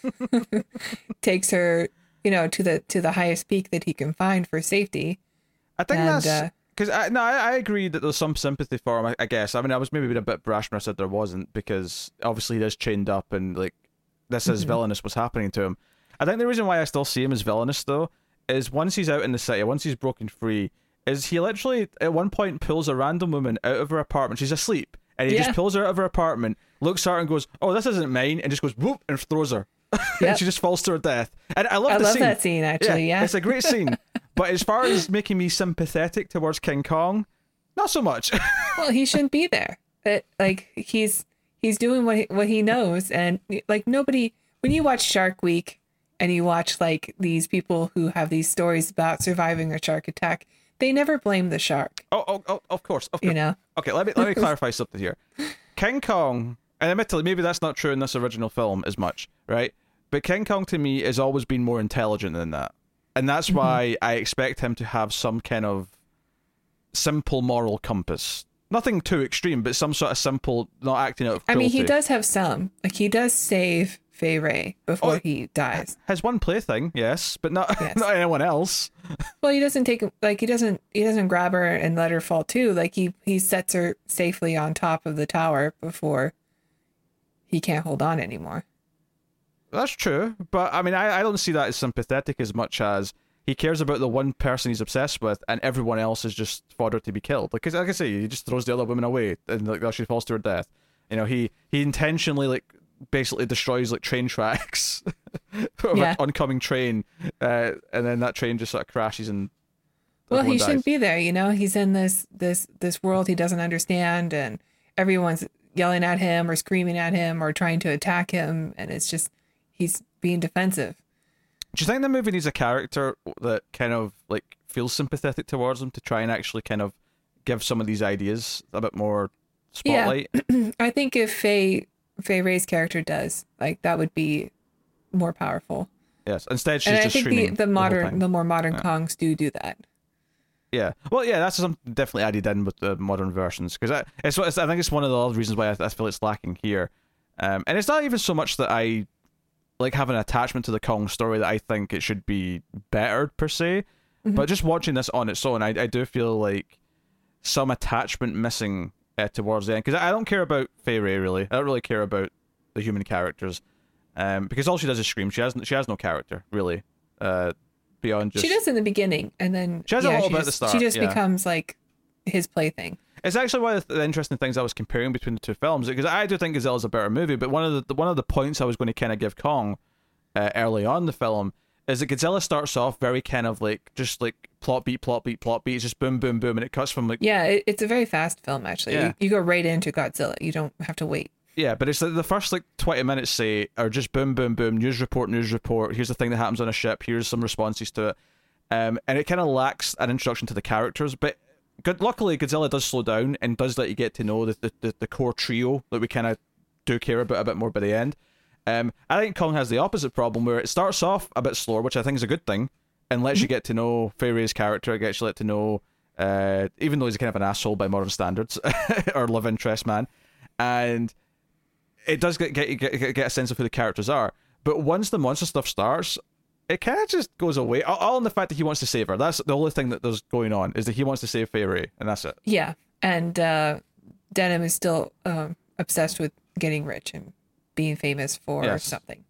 takes her you know to the to the highest peak that he can find for safety. I think and, that's because uh, no, I, I, agree that there's some sympathy for him. I, I, guess. I mean, I was maybe a bit brash when I said there wasn't because obviously he is chained up and like this is mm-hmm. villainous what's happening to him. I think the reason why I still see him as villainous though is once he's out in the city, once he's broken free, is he literally at one point pulls a random woman out of her apartment. She's asleep, and he yeah. just pulls her out of her apartment, looks at her and goes, "Oh, this isn't mine," and just goes whoop and throws her. Yep. and she just falls to her death. And I love I the love scene. that scene actually. Yeah, yeah. it's a great scene. but as far as making me sympathetic towards King Kong, not so much. well, he shouldn't be there. But like he's he's doing what he, what he knows, and like nobody when you watch Shark Week and you watch like these people who have these stories about surviving a shark attack, they never blame the shark. Oh, oh, oh of course, of course. You know. Okay, let me let me clarify something here. King Kong, and admittedly, maybe that's not true in this original film as much, right? But King Kong to me has always been more intelligent than that, and that's mm-hmm. why I expect him to have some kind of simple moral compass. Nothing too extreme, but some sort of simple, not acting out of. Cruelty. I mean, he does have some. Like he does save Fay Wray before oh, he dies. Has one plaything, yes, but not yes. not anyone else. Well, he doesn't take like he doesn't he doesn't grab her and let her fall too. Like he he sets her safely on top of the tower before he can't hold on anymore. That's true, but I mean, I, I don't see that as sympathetic as much as he cares about the one person he's obsessed with, and everyone else is just fodder to be killed. Like, like I say, he just throws the other women away, and like she falls to her death. You know, he he intentionally like basically destroys like train tracks of yeah. an oncoming train, uh, and then that train just sort of crashes and. Well, he shouldn't be there. You know, he's in this this this world he doesn't understand, and everyone's yelling at him or screaming at him or trying to attack him, and it's just he's being defensive. Do you think the movie needs a character that kind of like feels sympathetic towards him to try and actually kind of give some of these ideas a bit more spotlight? Yeah. I think if Fay Fay Wray's character does. Like that would be more powerful. Yes. Instead, she's and just I think the, the modern, the, the, more modern yeah. Kongs do do that. Yeah. Well, yeah, that's something definitely added in with the modern versions because it's, it's, I think it's one of the other reasons why I, I feel it's lacking here. Um, and it's not even so much that I like have an attachment to the Kong story that I think it should be bettered per se, mm-hmm. but just watching this on its own, I, I do feel like some attachment missing uh, towards the end because I don't care about Fay Wray really. I don't really care about the human characters, um, because all she does is scream. She has she has no character really, uh, beyond just she does in the beginning, and then she has yeah, a little bit just, at the start. She just yeah. becomes like his plaything. It's actually one of the interesting things I was comparing between the two films because I do think Godzilla's a better movie, but one of the one of the points I was going to kind of give Kong uh, early on in the film is that Godzilla starts off very kind of like just like plot beat, plot beat, plot beat. It's just boom, boom, boom, and it cuts from like Yeah, it, it's a very fast film actually. Yeah. You, you go right into Godzilla. You don't have to wait. yeah, but it's like the first like twenty minutes say are just boom, boom, boom, news report, news report. Here's the thing that happens on a ship. Here's some responses to it, um, and it kind of lacks an introduction to the characters, but. Good. Luckily, Godzilla does slow down and does let you get to know the the, the, the core trio that we kind of do care about a bit more by the end. Um, I think Kong has the opposite problem where it starts off a bit slower, which I think is a good thing, and lets you get to know Fay character. It gets you let to know, uh, even though he's kind of an asshole by modern standards, or love interest man, and it does get get, get get a sense of who the characters are. But once the monster stuff starts, it kind of just goes away. All, all in the fact that he wants to save her. That's the only thing that there's going on is that he wants to save Fay Wray, and that's it. Yeah, and uh, Denham is still um, obsessed with getting rich and being famous for Yes. something,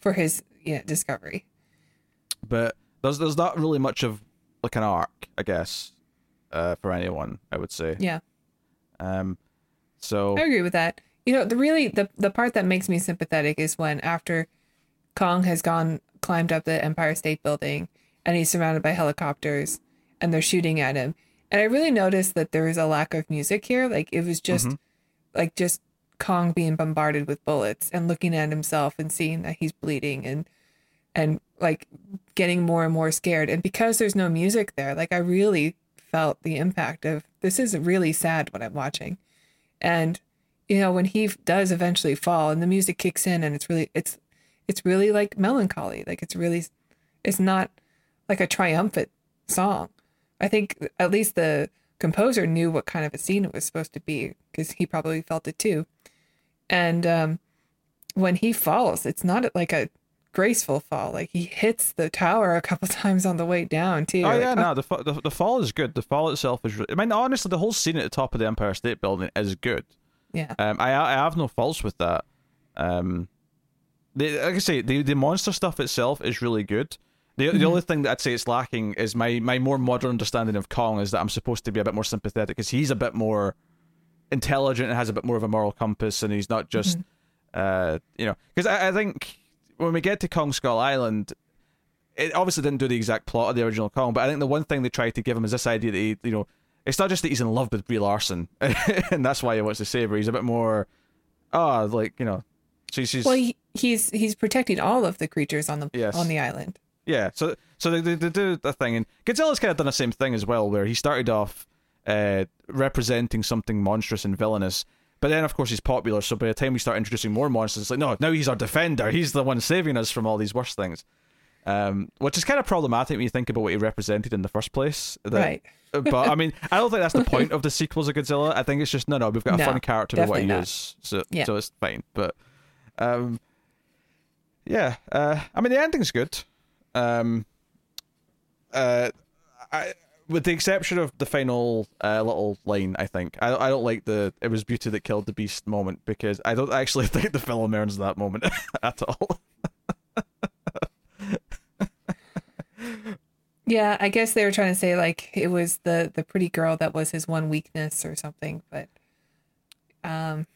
for his yeah discovery. but there's there's not really much of like an arc, I guess, uh, for anyone. I would say. Yeah, Um, so I agree with that. You know, the really the the part that makes me sympathetic is when after Kong has gone climbed up the Empire State Building and he's surrounded by helicopters and they're shooting at him. And I really noticed that there was a lack of music here. Like it was just mm-hmm. like just Kong being bombarded with bullets and looking at himself and seeing that he's bleeding and and like getting more and more scared. And because there's no music there, like I really felt the impact of this is really sad what I'm watching. And you know, when he does eventually fall and the music kicks in and it's really it's it's really like melancholy. Like it's really it's not like a triumphant song. I think at least the composer knew what kind of a scene it was supposed to be because he probably felt it too. And um, when he falls, it's not like a graceful fall. Like he hits the tower a couple times on the way down too. Oh Like, yeah, no, the, the the fall is good. The fall itself is. Re- I mean, honestly, the whole scene at the top of the Empire State Building is good. yeah, Um, I I have no faults with that. Um, the, like I say, the the monster stuff itself is really good. The the only thing that I'd say it's lacking is my my more modern understanding of Kong is that I'm supposed to be a bit more sympathetic because he's a bit more intelligent and has a bit more of a moral compass, and he's not just, uh, you know, because I, I think when we get to Kong Skull Island, it obviously didn't do the exact plot of the original Kong, but I think the one thing they tried to give him is this idea that he, you know, it's not just that he's in love with Brie Larson, and that's why he wants to save her. He's a bit more, ah, like you know, she, she's well, he, he's he's protecting all of the creatures on the Yes. on the island. yeah. So so they, they, they do the thing, and Godzilla's kind of done the same thing as well, where he started off uh, representing something monstrous and villainous. But then, of course, he's popular. So by the time we start introducing more monsters, it's like, no, now he's our defender. He's the one saving us from all these worst things. Um, which is kind of problematic when you think about what he represented in the first place. That- Right. but I mean, I don't think that's the point of the sequels of Godzilla. I think it's just no, no. We've got a No, fun character with what he is, so Yeah. so it's fine. But um, yeah. Uh, I mean, the ending's good. Um, uh, I, with the exception of the final uh, little line, I think I I don't like the "it was beauty that killed the beast" moment because I don't actually think the film earns that moment at all. Yeah, I guess they were trying to say like it was the the pretty girl that was his one weakness or something, but um,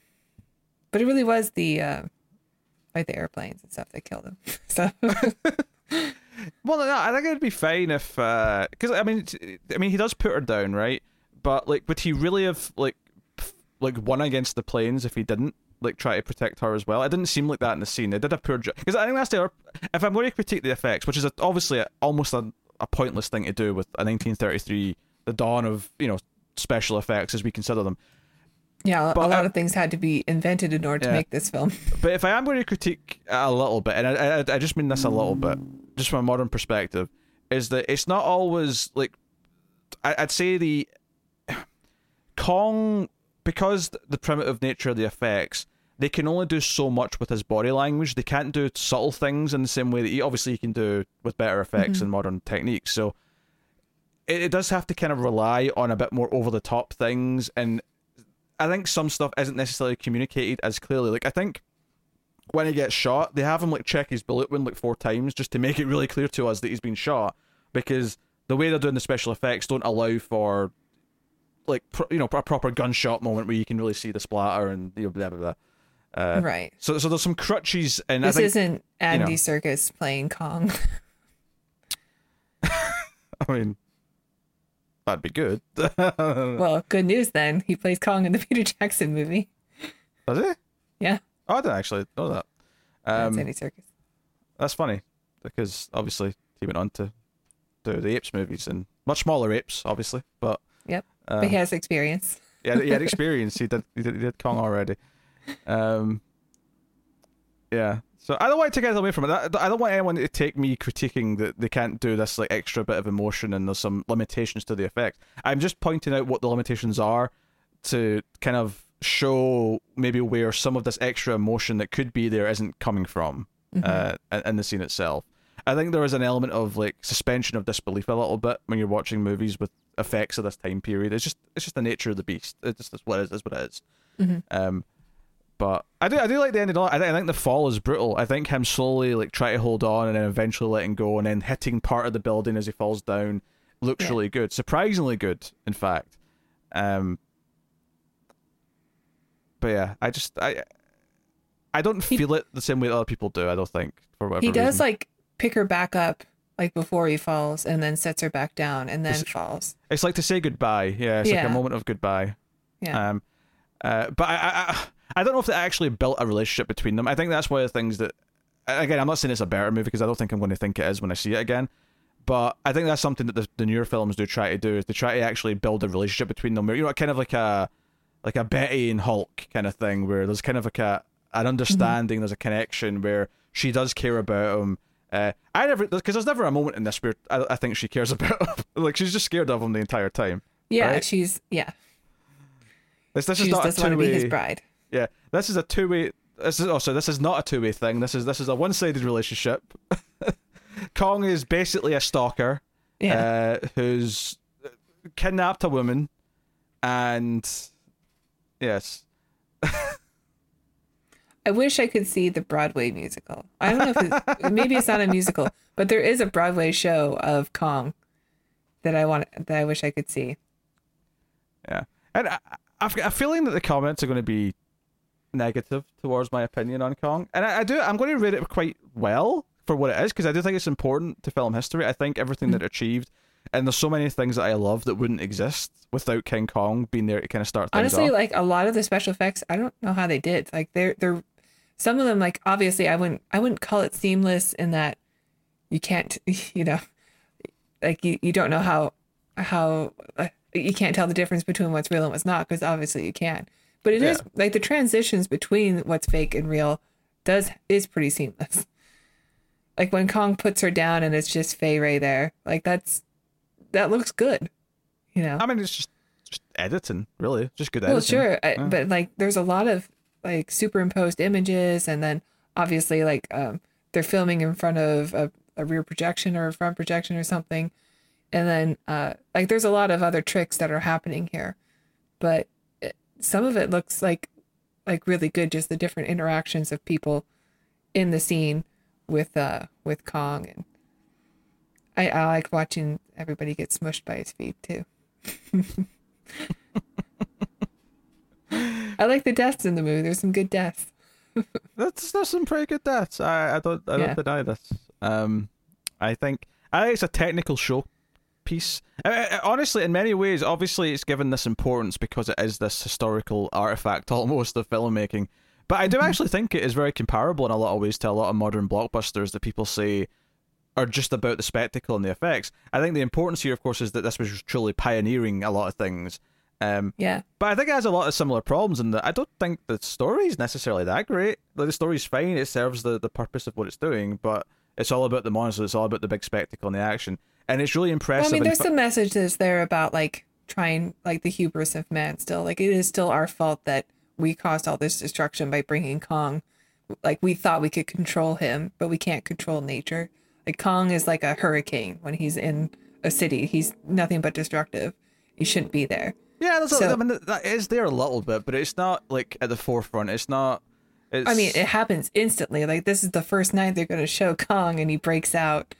but it really was the uh, like the airplanes and stuff that kill them. So Well, no, I think it'd be fine if, uh, because I mean, I mean, he does put her down, right? But like, would he really have like, like won against the planes if he didn't like try to protect her as well? It didn't seem like that in the scene. They did a poor job because I think that's the. If I'm going to critique the effects, which is a, obviously a, almost a, a pointless thing to do with a 1933, the dawn of you know special effects as we consider them. Yeah, a lot uh, of things had to be invented in order to make this film. But if I am going to critique a little bit, and I, I, I just mean this a little bit, just from a modern perspective, is that it's not always like I, I'd say the Kong because the primitive nature of the effects. They can only do so much with his body language. They can't do subtle things in the same way that he obviously he can do with better effects and modern techniques. So it, it does have to kind of rely on a bit more over the top things and I think some stuff isn't necessarily communicated as clearly. Like I think when he gets shot, they have him like check his bullet wound like four times just to make it really clear to us that he's been shot because the way they're doing the special effects don't allow for like pro- you know a proper gunshot moment where you can really see the splatter and you know blah blah blah. Uh, right. So so there's some crutches and This I think isn't Andy know. Circus playing Kong. I mean that'd be good. Well, good news then. He plays Kong in the Peter Jackson movie. Was it? Yeah, Oh, I didn't actually know that. Um, Andy Serkis. that's funny because obviously he went on to do the apes movies and much smaller apes, obviously, but Yep. uh, but he has experience. yeah, he had experience. He did, he did he did Kong already. Um, yeah. So I don't want to take anything away from it. I don't want anyone to take me critiquing that they can't do this like extra bit of emotion and there's some limitations to the effect. I'm just pointing out what the limitations are to kind of show maybe where some of this extra emotion that could be there isn't coming from uh, in- the scene itself. I think there is an element of like suspension of disbelief a little bit when you're watching movies with effects of this time period. It's just it's just the nature of the beast. It's just what it is. It's what it is. Um, but I do I do like the ending. a lot. I think, I think the fall is brutal. I think him slowly like trying to hold on and then eventually letting go and then hitting part of the building as he falls down looks Yeah. really good. Surprisingly good, in fact. Um, but yeah, I just I I don't feel it the same way that other people do. I don't think for whatever He does reason. like pick her back up like before he falls and then sets her back down and then It's- falls. It's like to say goodbye. Yeah, it's like a moment of goodbye. Yeah. Um, uh, but I, I, I- don't know if they actually built a relationship between them. I think that's one of the things that, again, I'm not saying it's a better movie because I don't think I'm going to think it is when I see it again. But I think that's something that the, the newer films do try to do is they try to actually build a relationship between them. You know, kind of like a like a Betty and Hulk kind of thing, where there's kind of like a an understanding, there's a connection where she does care about him. Uh, I never because there's never a moment in this where I, I think she cares about him. like she's just scared of him the entire time. yeah, right? she's yeah. This, this She is just not a doesn't want to be his bride. Yeah, this is a two way. This is also this is not a two way thing. This is this is a one sided relationship. Kong is basically a stalker Yeah. uh, who's kidnapped a woman, and yes, I wish I could see the Broadway musical. I don't know if it's, maybe it's not a musical, but there is a Broadway show of Kong that I want that I wish I could see. yeah, and I, I've got a feeling that the comments are going to be negative towards my opinion on Kong, and I, I do. I'm going to rate it quite well for what it is because I do think it's important to film history. I think everything that it achieved. And there's so many things that I love that wouldn't exist without King Kong being there to kind of start things Honestly, off. like a lot of the special effects, I don't know how they did. Like they're they're some of them like obviously I wouldn't I wouldn't call it seamless in that you can't you know like you, you don't know how how uh, you can't tell the difference between what's real and what's not because obviously you can. But it is Yeah. like the transitions between what's fake and real does is pretty seamless. Like when Kong puts her down and it's just Fay Wray there, like that's that looks good, you know. I mean, it's just just editing, really, just good editing. Well, sure, I, but like, there's a lot of like superimposed images, and then obviously, like, um, they're filming in front of a, a rear projection or a front projection or something, and then uh, like, there's a lot of other tricks that are happening here, but some of it looks like like really good, just the different interactions of people in the scene with uh with Kong, and I I like watching everybody get smushed by his feet too. I like the deaths in the movie. There's some good deaths. That's there's some pretty good deaths. I I don't I don't Yeah. deny this. Um, I think I think it's a technical show piece. I, I- honestly, in many ways, obviously, it's given this importance because it is this historical artifact almost of filmmaking. But I do mm-hmm. actually think it is very comparable in a lot of ways to a lot of modern blockbusters that people say are just about the spectacle and the effects. I think the importance here, of course, is that this was truly pioneering a lot of things. Um, Yeah. but I think it has a lot of similar problems in that I don't think the story is necessarily that great. Like the story's fine; it serves the, the purpose of what it's doing, but it's all about the monsters. It's all about the big spectacle and the action, and it's really impressive. Well. I mean, there's fu- some messages there about like trying, like the hubris of man. Still, like it is still our fault that we caused all this destruction by bringing Kong. Like we thought we could control him, but we can't control nature. Like Kong is like a hurricane when he's in a city. He's nothing but destructive. He shouldn't be there. yeah, that's so- I mean, that is there a little bit, but it's not like at the forefront. It's not. It's, I mean, it happens instantly. Like this is the first night they're going to show Kong, and he breaks out,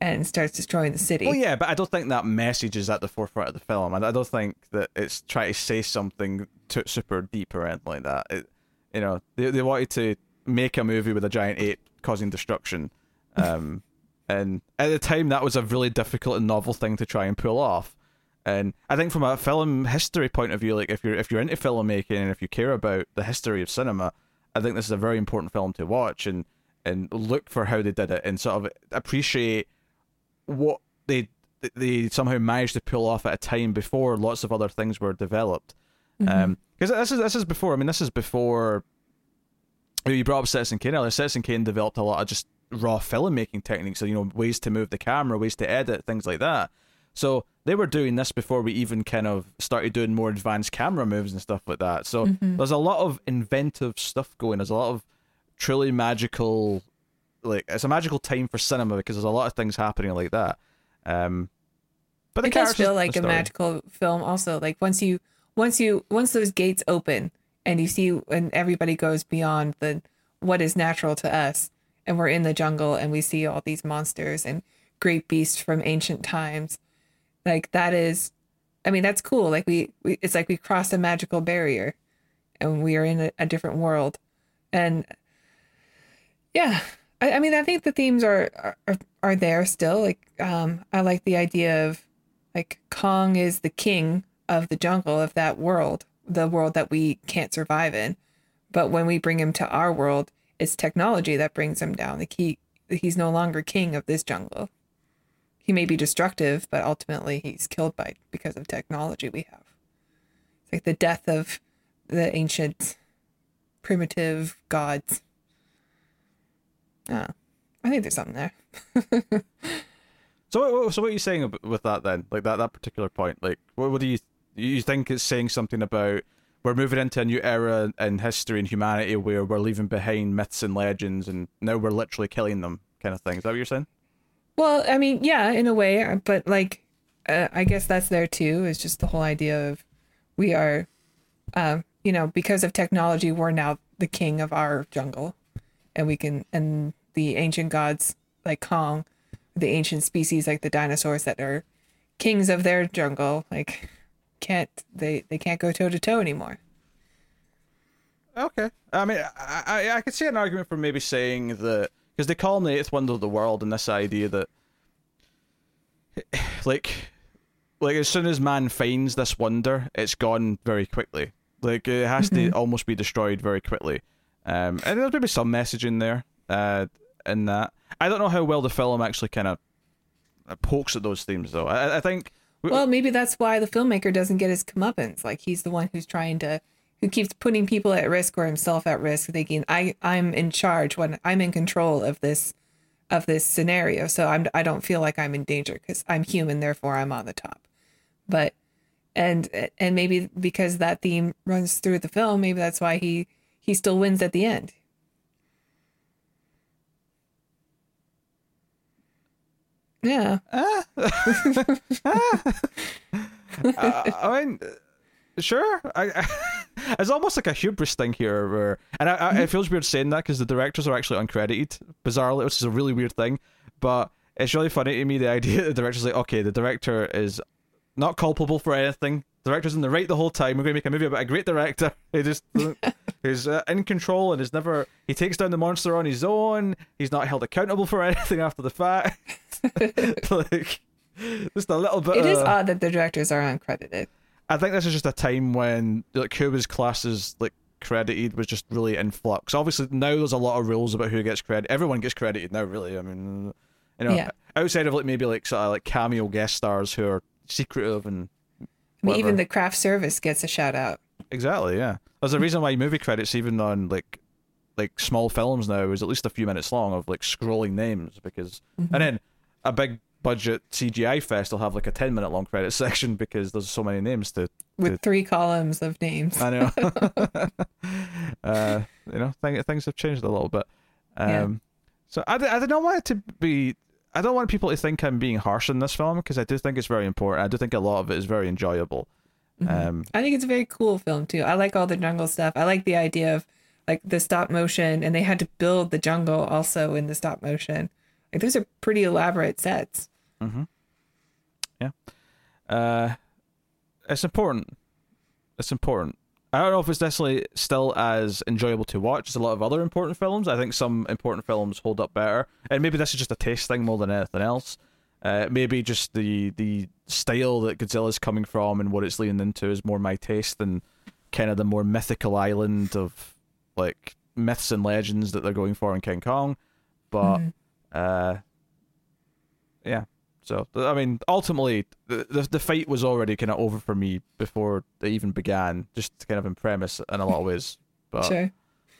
and starts destroying the city. Well, yeah, but I don't think that message is at the forefront of the film, and I don't think that it's trying to say something too super deep or anything like that. It, you know, they they wanted to make a movie with a giant ape causing destruction, um, and at the time that was a really difficult and novel thing to try and pull off. And I think from a film history point of view, like if you're if you're into filmmaking and if you care about the history of cinema, I think this is a very important film to watch and and look for how they did it and sort of appreciate what they they somehow managed to pull off at a time before lots of other things were developed. Because um, this is this is before. I mean, this is before. You brought up Citizen Kane earlier. Citizen Kane developed a lot of just raw filmmaking techniques, so you know ways to move the camera, ways to edit, things like that. So they were doing this before we even kind of started doing more advanced camera moves and stuff like that. So Mm-hmm. there's a lot of inventive stuff going. There's a lot of truly magical, like it's a magical time for cinema because there's a lot of things happening like that. Um, but the it does feel like a magical film also like once you once you once those gates open and you see and everybody goes beyond the what is natural to us and we're in the jungle and we see all these monsters and great beasts from ancient times like that is i mean that's cool. Like we, we it's like we crossed a magical barrier and we are in a, a different world. And yeah I, I mean i think the themes are, are are there still. Like um i like the idea of like kong is the king of the jungle of that world the world that we can't survive in. But when we bring him to our world it's technology that brings him down. Like he he's no longer king of this jungle he may be destructive but ultimately he's killed by because of technology we have it's like the death of the ancient primitive gods yeah i think there's something there So, what- so what are you saying with that then? Like that that particular point? Like, what, what do you you think it's saying something about? We're moving into a new era in history and humanity where we're leaving behind myths and legends, and now we're literally killing them, kind of thing. Is that what you're saying? Well, I mean, yeah, in a way, but like, uh, I guess that's there too. Is just the whole idea of we are, um, you know, because of technology, we're now the king of our jungle, and we can, and the ancient gods like Kong, the ancient species like the dinosaurs that are kings of their jungle, like can't they they can't go toe to toe anymore. Okay. I mean, I, I I could see an argument for maybe saying that because they call him the eighth wonder of the world, and this idea that like like as soon as man finds this wonder, it's gone very quickly. Like it has to almost be destroyed very quickly. Um, and there's maybe some message in there, uh, in that. I don't know how well the film actually kind of pokes at those themes, though. I, I think. Well, maybe that's why the filmmaker doesn't get his comeuppance. Like he's the one who's trying to, who keeps putting people at risk or himself at risk, thinking I I'm in charge when I'm in control of this, of this scenario. So I'm I don't feel like I'm in danger because I'm human, therefore I'm on the top. But, and and maybe because that theme runs through the film, maybe that's why he he still wins at the end. Yeah. uh, I mean, sure. I, I, it's almost like a hubris thing here, where and I, I, it feels weird saying that because the directors are actually uncredited, bizarrely, which is a really weird thing. But it's really funny to me the idea that the director's like, okay, the director is not culpable for anything. The director's in the right the whole time. We're going to make a movie about a great director who just who's uh, in control and is never. He takes down the monster on his own. He's not held accountable for anything after the fact. like just a little bit. It is of- odd that the directors are uncredited. I think this is just a time when like who was classed as like credited was just really in flux. Obviously now there's a lot of rules about who gets credit. Everyone gets credited now, really. I mean, you know, Yeah. outside of like maybe like sort of like cameo guest stars who are secretive and I mean, even the craft service gets a shout out. exactly yeah. There's a reason why movie credits even on like like small films now is at least a few minutes long of like scrolling names because Mm-hmm. and then a big budget CGI fest they'll have like a ten minute long credit section because there's so many names to with three columns of names. I know. uh, you know, thing, things have changed a little bit. Um, Yeah. So I, d- I don't want it to be. I don't want people to think I'm being harsh in this film because I do think it's very important. I do think a lot of it is very enjoyable. Um, I think it's a very cool film too. I like all the jungle stuff. I like the idea of like the stop motion, and they had to build the jungle also in the stop motion. Like those are pretty elaborate sets. Mhm. Yeah. Uh, it's important. It's important. I don't know if it's necessarily still as enjoyable to watch as a lot of other important films. I think some important films hold up better, and maybe this is just a taste thing more than anything else. Uh, maybe just the the style that Godzilla's coming from and what it's leaning into is more my taste than kind of the more mythical island of like myths and legends that they're going for in King Kong. But Mhm. Uh, yeah. So I mean, ultimately, the, the the fight was already kind of over for me before they even began, just kind of in premise in a lot of ways. But sure.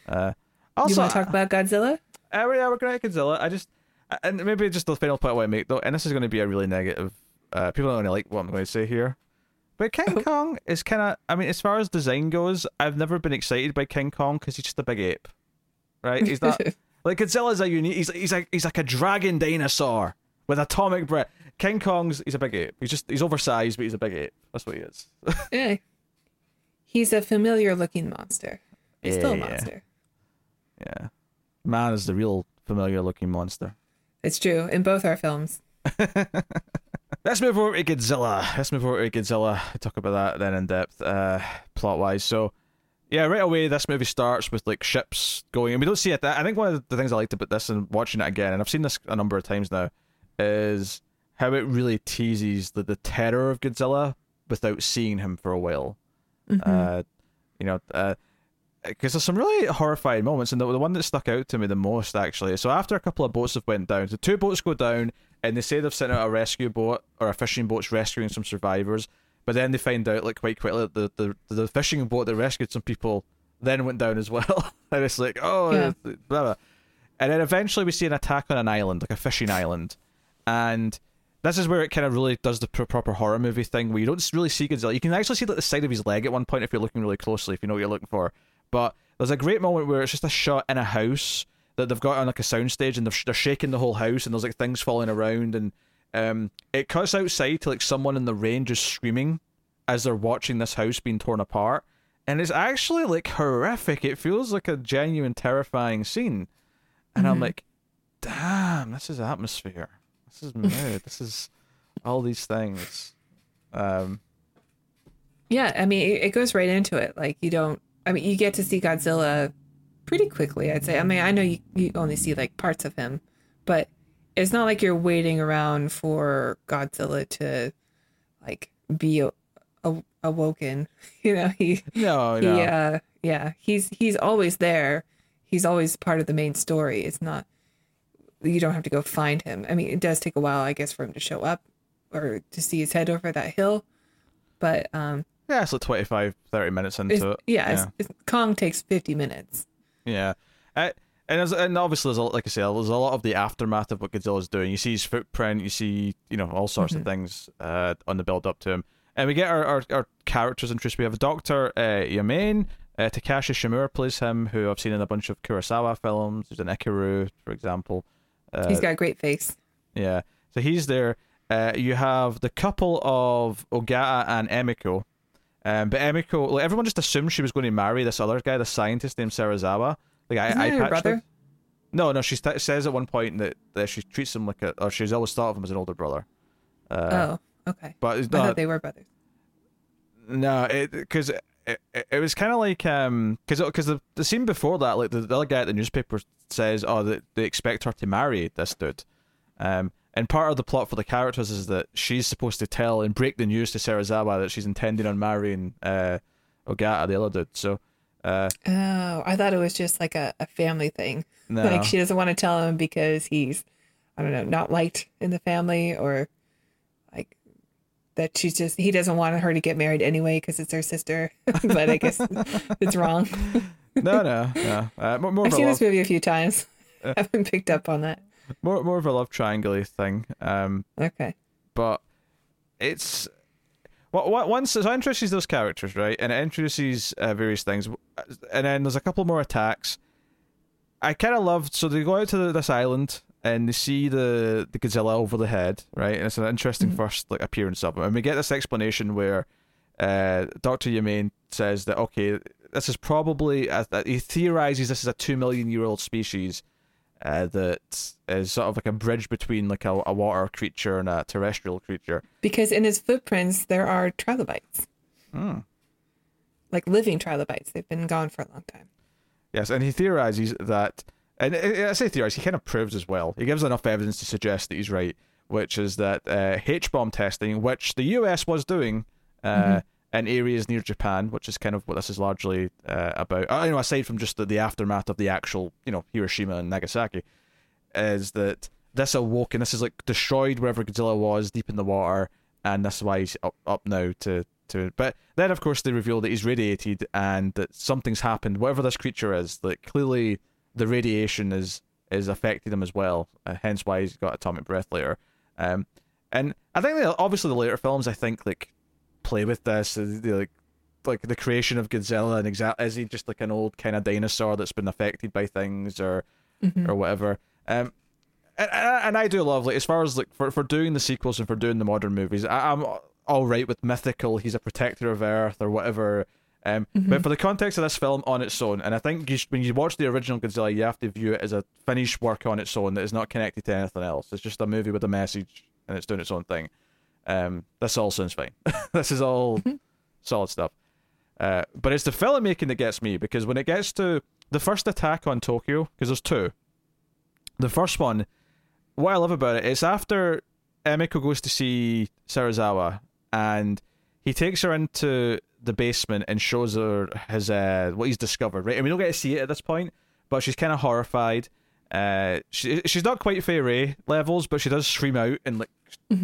uh, you also, want to talk about Godzilla? uh, yeah, we're going to Godzilla. I just and maybe just the final point I want to make though, and this is going to be a really negative. Uh, people don't really like what I'm going to say here. But King Oh. Kong is kind of. I mean, as far as design goes, I've never been excited by King Kong because he's just a big ape, right? He's not like Godzilla's a unique. He's he's like he's like a dragon dinosaur with atomic breath. King Kong's he's a big ape. He's just he's oversized, but he's a big ape. That's what he is. yeah. He's a familiar looking monster. He's still a Yeah. monster. yeah, man is the real familiar looking monster. It's true in both our films. Let's move over to Godzilla. Let's move over to Godzilla. Talk about that then in depth, uh, plot wise. So, yeah, right away, this movie starts with like ships going, and we don't see it. I think one of the things I liked about this and watching it again, and I've seen this a number of times now, is how it really teases the, the terror of Godzilla without seeing him for a while. Uh, you know, because there's some really horrifying moments, and the, the one that stuck out to me the most actually. So after a couple of boats have went down, so two boats go down, and they say they've sent out a rescue boat or a fishing boat's rescuing some survivors, but then they find out like quite quickly that the the, the fishing boat that rescued some people then went down as well, and it's like oh Yeah. blah blah. And then eventually we see an attack on an island, like a fishing island, and this is where it kind of really does the pr- proper horror movie thing where you don't really see Godzilla. You can actually see like the side of his leg at one point if you're looking really closely, if you know what you're looking for. But there's a great moment where it's just a shot in a house that they've got on like a soundstage and they're, sh- they're shaking the whole house and there's like things falling around and um, it cuts outside to like someone in the rain just screaming as they're watching this house being torn apart. And it's actually like horrific. It feels like a genuine terrifying scene. And I'm like, damn, this is atmosphere. This is mood. this is all these things. Um, Yeah, I mean, it, it goes right into it. Like you don't. I mean, you get to see Godzilla pretty quickly. I'd say. I mean, I know you you only see like parts of him, but it's not like you're waiting around for Godzilla to like be a, a, awoken. You know, he no, he no. uh yeah he's he's always there. He's always part of the main story. It's not you don't have to go find him. I mean, it does take a while, I guess, for him to show up or to see his head over that hill. But um, Yeah, it's like 25, 30 minutes into it. yeah, It's, it's, Kong takes fifty minutes. Yeah. Uh, and, and obviously, there's a, like I said, there's a lot of the aftermath of what Godzilla's doing. You see his footprint, you see, you know, all sorts of things uh, on the build up to him. And we get our, our, our characters introduced. We have Dr. Uh, Yamane. Uh, Takashi Shimura plays him, who I've seen in a bunch of Kurosawa films. He's in Ikiru, for example. Uh, He's got a great face. Yeah. So he's there. Uh, you have the couple of Ogata and Emiko. Um, but Emiko, like everyone just assumed she was going to marry this other guy, the scientist named Serizawa. Like Isn't I her patched brother? it. No, no. She st- says at one point that, that she treats him like a, or she's always thought of him as an older brother. Uh, oh, okay. But it's I thought they were brothers. no, it because it, it, it was kind of like um because because the, the scene before that, like the, the other guy at the newspaper says, oh, that they expect her to marry this dude, um, and part of the plot for the characters is that she's supposed to tell and break the news to Serizawa that she's intending on marrying uh Ogata, the other dude. So, uh, Oh, I thought it was just like a, a family thing. no, Like she doesn't want to tell him because he's, I don't know, not liked in the family or like that she's just, he doesn't want her to get married anyway because it's her sister. but I guess it's wrong. no, no, no. Uh, more, more I've seen love, this movie a few times. I haven't picked up on that. more more of a love triangle thing. Um, Okay. but it's what what once so it introduces those characters right, and it introduces uh, various things, and then there's a couple more attacks. I kind of loved so they go out to the, this island and they see the the Godzilla over the head, right, and it's an interesting first like appearance of him, and we get this explanation where uh, Doctor Yamane says that okay, this is probably a, a- he theorizes this is a two million year old species. Uh, that is sort of like a bridge between like a, a water creature and a terrestrial creature. Because in his footprints there are trilobites. Hmm. Like living trilobites. They've been gone for a long time. Yes, and he theorizes that, and I I say theorizes, he kind of proves as well. He gives enough evidence to suggest that he's right, which is that uh, H bomb testing, which the US was doing uh, in areas near Japan, which is kind of what this is largely uh, about. Uh, you know, aside from just the, the aftermath of the actual, you know, Hiroshima and Nagasaki, is that this awoke and this is like destroyed wherever Godzilla was deep in the water, and that's why he's up, up now to to. But then, of course, they reveal that he's radiated and that something's happened. Whatever this creature is, that clearly the radiation is is affecting him as well. Uh, hence why he's got atomic breath later. Um, and I think that obviously the later films, I think like play with this, uh, like like the creation of Godzilla and exact is he just like an old kind of dinosaur that's been affected by things or or whatever. Um, and, and I do love like as far as like for, for doing the sequels and for doing the modern movies, I, I'm all right with mythical. He's a protector of Earth or whatever. Um, But for the context of this film on its own, and I think you sh- when you watch the original Godzilla, you have to view it as a finished work on its own that is not connected to anything else. It's just a movie with a message and it's doing its own thing. Um, this all sounds fine. this is all solid stuff. Uh, but it's the filmmaking that gets me because when it gets to the first attack on Tokyo, because there's two. The first one, what I love about it, it's after Emiko goes to see Serizawa and he takes her into the basement and shows her his uh what he's discovered, right? And we don't get to see it at this point, but she's kind of horrified. Uh, she she's not quite Fay Wray levels, but she does scream out in like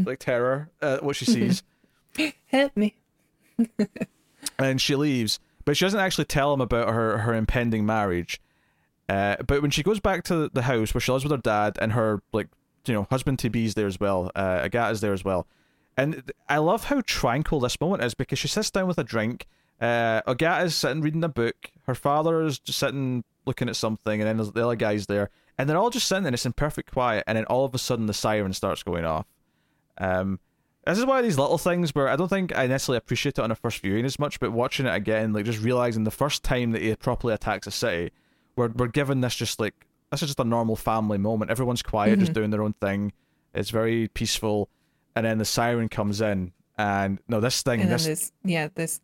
like terror at what she sees Help me. and she leaves, but she doesn't actually tell him about her her impending marriage. Uh, but when she goes back to the house where she lives with her dad and her like you know husband to be is there as well, uh, is there as well, and I love how tranquil this moment is because she sits down with a drink. Uh, Ogata's sitting reading a book. Her father is just sitting looking at something, and then there's the other guy's there, and they're all just sitting and it's in perfect quiet. And then all of a sudden the siren starts going off. Um, this is one of these little things where I don't think I necessarily appreciate it on a first viewing as much, but watching it again, like just realizing the first time that he properly attacks a city, we're we're given this just like this is just a normal family moment. Everyone's quiet, just doing their own thing. It's very peaceful, and then the siren comes in, and no, this thing, And this, yeah, this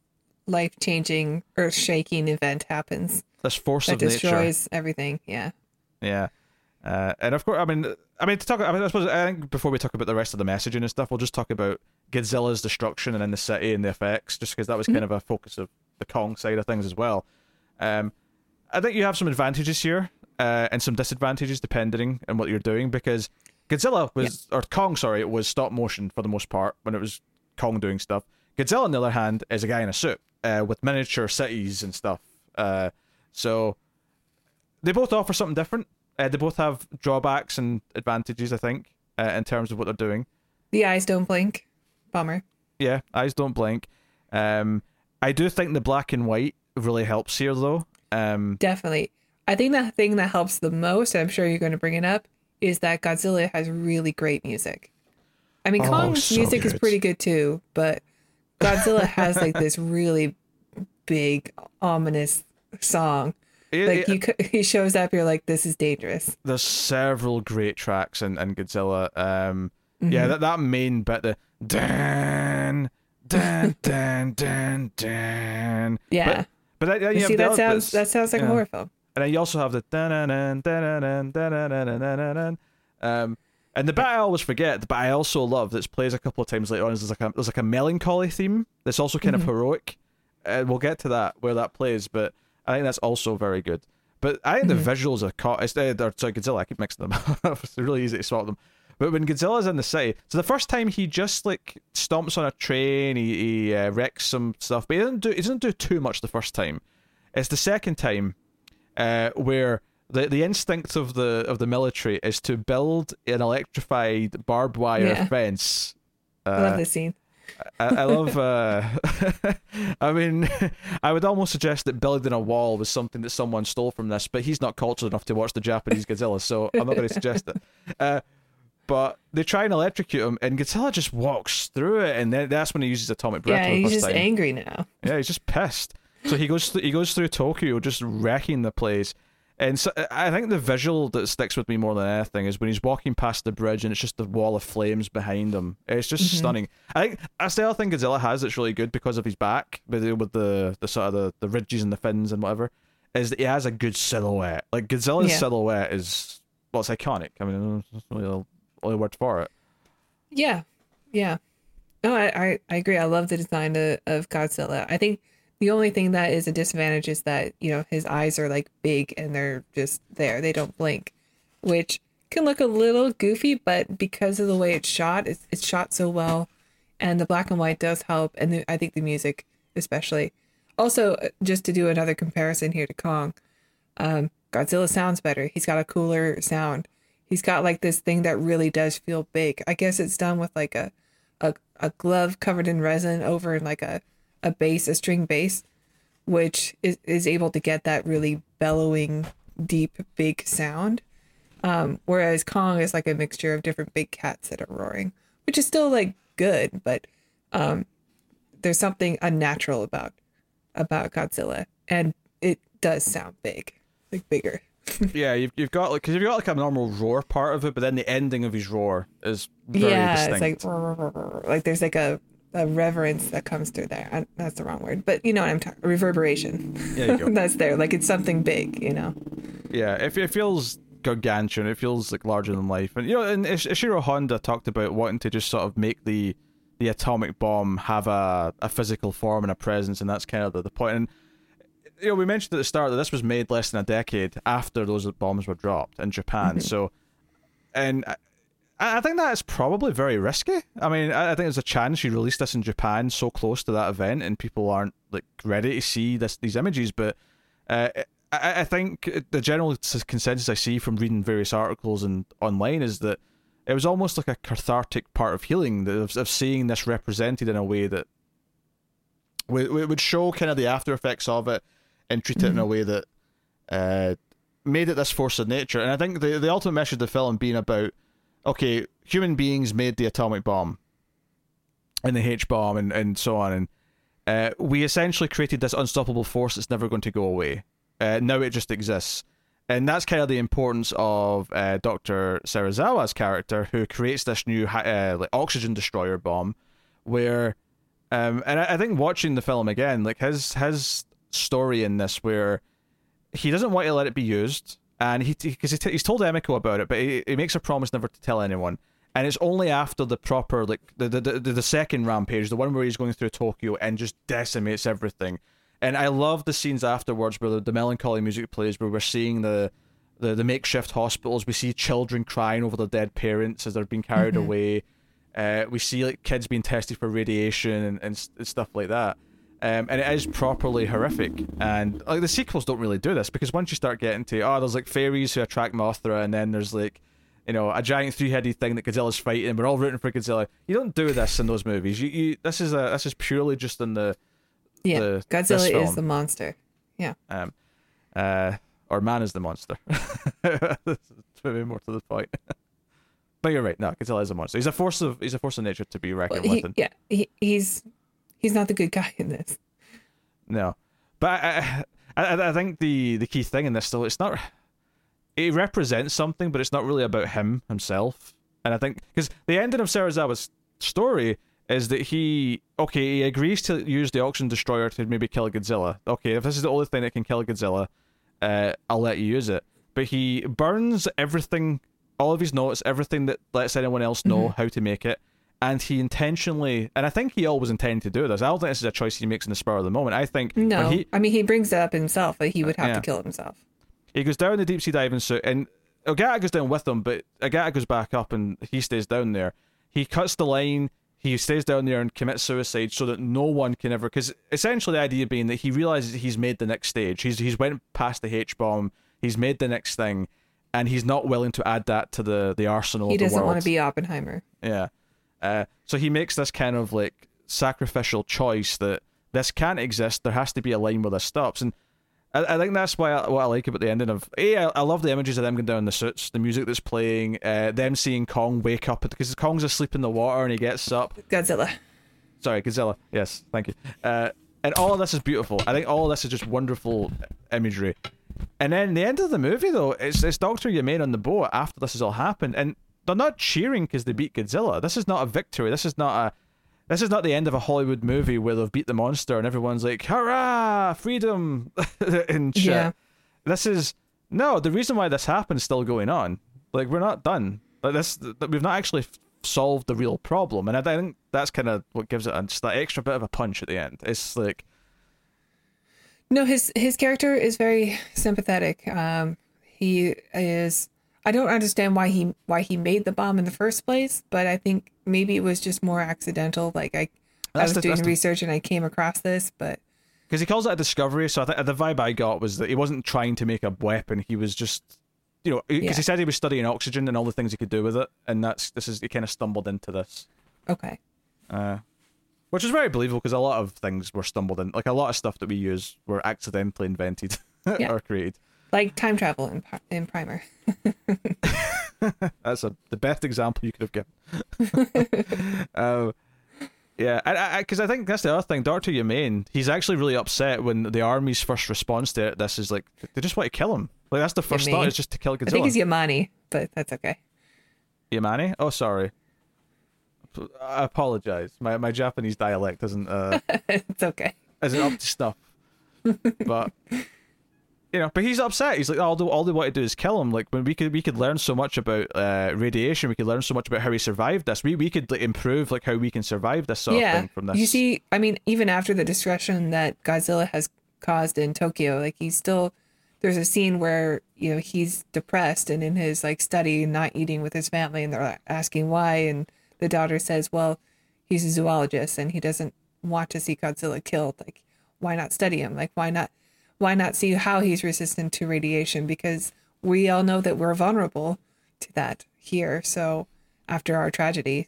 life changing, earth shaking event happens this force that of nature, destroys everything. Yeah. Yeah. Uh, and of course, I mean, I mean to talk. I mean, I suppose I think before we talk about the rest of the messaging and stuff, we'll just talk about Godzilla's destruction and then the city and the effects, just because that was kind of a focus of the Kong side of things as well. Um, I think you have some advantages here uh, and some disadvantages depending on what you're doing because Godzilla was or Kong, sorry, it was stop motion for the most part when it was Kong doing stuff. Godzilla, on the other hand, is a guy in a suit uh, with miniature cities and stuff. Uh, so they both offer something different. Uh, they both have drawbacks and advantages, I think, uh, in terms of what they're doing. The eyes don't blink. Bummer. Yeah, eyes don't blink. Um, I do think the black and white really helps here, though. Um, Definitely. I think the thing that helps the most, I'm sure you're going to bring it up, is that Godzilla has really great music. I mean, Oh, Kong's so music is pretty good too, but Godzilla has like this really big, ominous song. it- Like it- you, he shows up, you're like, this is dangerous. there's several great tracks in, in Godzilla. Um, Mm-hmm. Yeah, that, that main bit, the dan, dan, dan, dan, dan. Yeah. But, but that, You see, that sounds that sounds like yeah. a horror film. And then you also have the da-na-nan, da-na-nan, da-na-nan, da-na-nan. Um, and the bit I always forget, but I also love that's plays a couple of times later on is there's like a there's like a melancholy theme that's also kind of heroic. And we'll get to that where that plays, but I think that's also very good. But I think the visuals are caught. It's, uh, they're- sorry, Godzilla. I keep mixing them it's really easy to swap them. But when Godzilla's in the city, so the first time he just like stomps on a train, he, he uh, wrecks some stuff, but he doesn't do he doesn't do too much the first time. It's the second time uh, where the the instinct of the of the military is to build an electrified barbed wire Yeah. fence. I Uh, love this scene. I, I love. Uh, I mean, I would almost suggest that building a wall was something that someone stole from this, but he's not cultured enough to watch the Japanese Godzilla, so I'm not going to suggest it. Uh, but they try and electrocute him, and Godzilla just walks through it, and then that's when he uses atomic breath Yeah, he's just time. angry now. Yeah, he's just pissed. So he goes th- he goes through Tokyo, just wrecking the place, And so I think the visual that sticks with me more than anything is when he's walking past the bridge and it's just the wall of flames behind him. It's just mm-hmm. stunning. I think I still think Godzilla has that's really good because of his back, with the, with the the sort of the, the ridges and the fins and whatever. Is that he has a good silhouette. Like Godzilla's yeah. silhouette is well, it's iconic. I mean, there's really the only word for it. Yeah, yeah. No, I, I, I agree. I love the design of, of Godzilla. I think the only thing that is a disadvantage is that, you know, his eyes are like big and they're just there. They don't blink, which can look a little goofy, but because of the way it's shot, it's, it's shot so well. And the black and white does help. And the, I think the music, especially. Also, uh, just to do another comparison here to Kong, um, Godzilla sounds better. He's got a cooler sound. He's got like this thing that really does feel big. I guess it's done with like a, a, a glove covered in resin over like a a bass, a string bass, which is, is able to get that really bellowing, deep, big sound. Um, whereas Kong is like a mixture of different big cats that are roaring, which is still like good, but um, there's something unnatural about about Godzilla, and it does sound big, like bigger. yeah, you've, you've got like because you've got like a normal roar part of it, but then the ending of his roar is very yeah, distinct. it's like like there's like a a reverence that comes through there. I, that's the wrong word, but you know what I'm talking. Reverberation. Yeah, that's there. Like it's something big, you know. Yeah, it, it feels gargantuan. It feels like larger than life, and you know, and Ishiro Honda talked about wanting to just sort of make the the atomic bomb have a, a physical form and a presence, and that's kind of the, the point. And you know, we mentioned at the start that this was made less than a decade after those bombs were dropped in Japan. Mm-hmm. So, and I think that is probably very risky. I mean, I think there's a chance you release this in Japan so close to that event, and people aren't like ready to see this these images. But uh, I, I think the general consensus I see from reading various articles and online is that it was almost like a cathartic part of healing of, of seeing this represented in a way that would, would show kind of the after effects of it and treat it mm-hmm. in a mm-hmm. way that uh, made it this force of nature. And I think the the ultimate message of the film being about okay, human beings made the atomic bomb and the H bomb and, and so on. And uh, we essentially created this unstoppable force that's never going to go away. Uh, now it just exists. And that's kind of the importance of uh, Dr. Serizawa's character, who creates this new uh, like oxygen destroyer bomb, where, um, and I, I think watching the film again, like his his story in this, where he doesn't want to let it be used, and he because he, he's told Emiko about it, but he, he makes a promise never to tell anyone. And it's only after the proper like the, the the the second rampage, the one where he's going through Tokyo and just decimates everything. And I love the scenes afterwards where the, the melancholy music plays, where we're seeing the, the the makeshift hospitals. We see children crying over their dead parents as they're being carried mm-hmm. away. Uh, we see like kids being tested for radiation and, and, and stuff like that. Um, and it is properly horrific. And like the sequels don't really do this because once you start getting to oh, there's like fairies who attract Mothra, and then there's like you know a giant three-headed thing that Godzilla's fighting. We're all rooting for Godzilla. You don't do this in those movies. You, you this is a this is purely just in the yeah. The, Godzilla is the monster. Yeah. Um, uh, or man is the monster. maybe more to the point. but you're right. No, Godzilla is a monster. He's a force of he's a force of nature to be reckoned well, he, with. Yeah, he, he's he's not the good guy in this. No, but I, I, I think the the key thing in this still it's not. It represents something, but it's not really about him himself. And I think because the ending of Serizawa's story is that he okay he agrees to use the oxygen destroyer to maybe kill Godzilla. Okay, if this is the only thing that can kill Godzilla, uh, I'll let you use it. But he burns everything, all of his notes, everything that lets anyone else know mm-hmm. how to make it, and he intentionally, and I think he always intended to do this. I don't think this is a choice he makes in the spur of the moment. I think no. He, I mean, he brings it up himself that he would have yeah. to kill himself. He goes down the deep sea diving suit, and Ogata goes down with him, but Ogata goes back up, and he stays down there. He cuts the line. He stays down there and commits suicide so that no one can ever. Because essentially, the idea being that he realizes he's made the next stage. He's he's went past the H bomb. He's made the next thing, and he's not willing to add that to the the arsenal. He doesn't want to be Oppenheimer. Yeah. Uh, so he makes this kind of like sacrificial choice that this can't exist. There has to be a line where this stops, and I, I think that's why I, what I like about the ending of. A, I, I love the images of them going down the suits, the music that's playing, uh, them seeing Kong wake up because Kong's asleep in the water and he gets up. Godzilla. Sorry, Godzilla. Yes, thank you. Uh, and all of this is beautiful. I think all of this is just wonderful imagery. And then the end of the movie, though, it's it's Doctor Yamain on the boat after this has all happened, and they're not cheering because they beat Godzilla. This is not a victory. This is not a this is not the end of a Hollywood movie where they've beat the monster and everyone's like, "Hurrah, freedom!" and shit. Yeah. This is no. The reason why this happened is still going on. Like we're not done. Like this, th- we've not actually f- solved the real problem, and I think that's kind of what gives it a, just that extra bit of a punch at the end. It's like No, his his character is very sympathetic. Um, he is. I don't understand why he why he made the bomb in the first place, but I think maybe it was just more accidental. Like I, I was the- doing that's the- research and I came across this, but because he calls it a discovery. So I think the vibe I got was that he wasn't trying to make a weapon. He was just, you know, because Yeah. he said he was studying oxygen and all the things he could do with it, and that's this is he kind of stumbled into this. okay. Uh, which is very believable because a lot of things were stumbled in. Like a lot of stuff that we use were accidentally invented Yeah. or created. Like time travel in in Primer. That's a the best example you could have given. uh, yeah, because I, I, I think that's the other thing. Doctor Yamain, he's actually really upset when the army's first response to it, this is like they just want to kill him. Like that's the first Yamain. thought is just to kill I think Godzilla. it's Yamani, but that's okay. Yamane? Oh, sorry. I apologize. My my Japanese dialect isn't uh it's okay. isn't up to snuff. But you know, but he's upset. He's like, all they, all they want to do is kill him. Like when we could we could learn so much about uh, radiation, we could learn so much about how he survived this. We we could like, improve like how we can survive this sort of thing from this. You see, I mean, even after the destruction that Godzilla has caused in Tokyo, like he's still there's a scene where you know he's depressed and in his like study, not eating with his family, and they're asking why, and the daughter says, "Well, he's a zoologist and he doesn't want to see Godzilla killed. Like, why not study him? Like, why not?" Why not see how he's resistant to radiation? Because we all know that we're vulnerable to that here. So after our tragedy,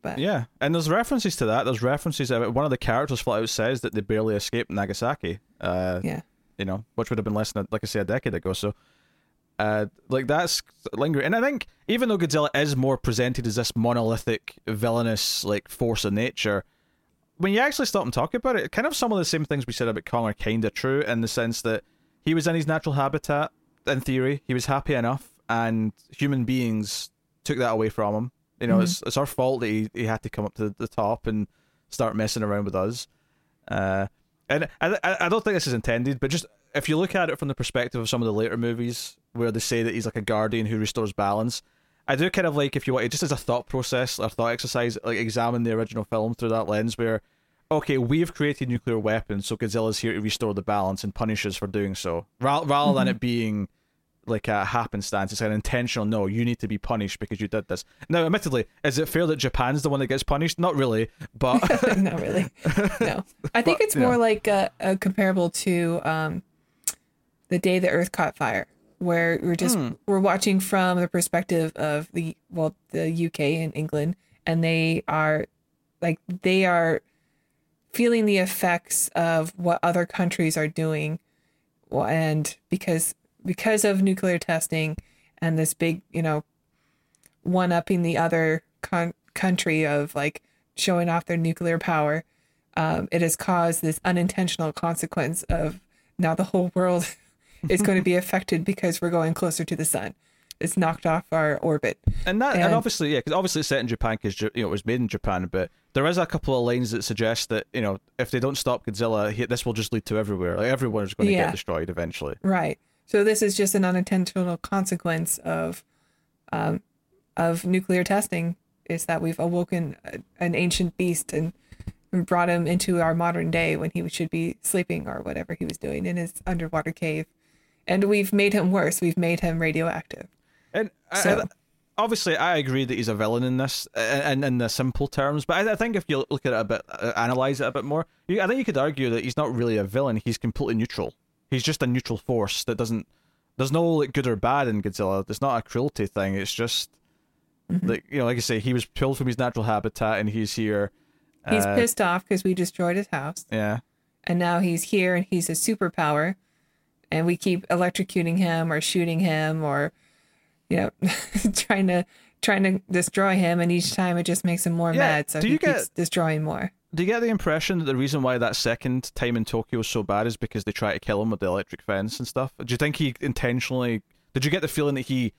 but Yeah, and there's references to that. There's references. uh, One of the characters flat out says that they barely escaped Nagasaki. Uh, yeah. you know, which would have been less than, like I say, a decade ago. So, uh, like that's lingering. And I think even though Godzilla is more presented as this monolithic, villainous, like force of nature, when you actually stop and talk about it, kind of some of the same things we said about Kong are kind of true in the sense that he was in his natural habitat. In theory, he was happy enough, and human beings took that away from him. You know, it's it's our fault that he, he had to come up to the top and start messing around with us. Uh, and I, I I don't think this is intended, but just if you look at it from the perspective of some of the later movies where they say that he's like a guardian who restores balance, I do kind of like if you want to just as a thought process or thought exercise, like examine the original film through that lens where, okay, we've created nuclear weapons, so Godzilla's here to restore the balance and punish us for doing so, rather rather than it being like a happenstance. It's an intentional. No, you need to be punished because you did this. Now, admittedly, is it fair that Japan's the one that gets punished? Not really, but no, really. No. I think But, it's more know. like uh, uh, comparable to um, the day the Earth caught fire, where we're just Hmm. we're watching from the perspective of the well, the UK and England, and they are like they are feeling the effects of what other countries are doing, and because because of nuclear testing and this big, you know, one upping the other con- country of like showing off their nuclear power, um, it has caused this unintentional consequence of now the whole world is going to be affected because we're going closer to the sun. It's knocked off our orbit. And that, and, And- obviously, yeah, because obviously it's set in Japan because you know it was made in Japan. But there is a couple of lines that suggest that you know if they don't stop Godzilla, he, this will just lead to everywhere. Like everyone is going to Yeah. get destroyed eventually. Right. So this is just an unintentional consequence of um, of nuclear testing is that we've awoken a, an ancient beast and brought him into our modern day when he should be sleeping or whatever he was doing in his underwater cave. And we've made him worse. We've made him radioactive. And So- I- obviously, I agree that he's a villain in this, and in the simple terms. But I, I think if you look at it a bit, uh, analyze it a bit more, you, I think you could argue that he's not really a villain. He's completely neutral. He's just a neutral force that doesn't. There's no like good or bad in Godzilla. It's not a cruelty thing. It's just like you know, like I say, he was pulled from his natural habitat, and he's here. He's Uh, pissed off because we destroyed his house. Yeah. and now he's here and he's a superpower and we keep electrocuting him or shooting him or you know trying to trying to destroy him and each time it just makes him more Yeah, mad so do he you get- keeps destroying more do you get the impression that the reason why that second time in Tokyo was so bad is because they try to kill him with the electric fence and stuff? Do you think he intentionally? Did you get the feeling that he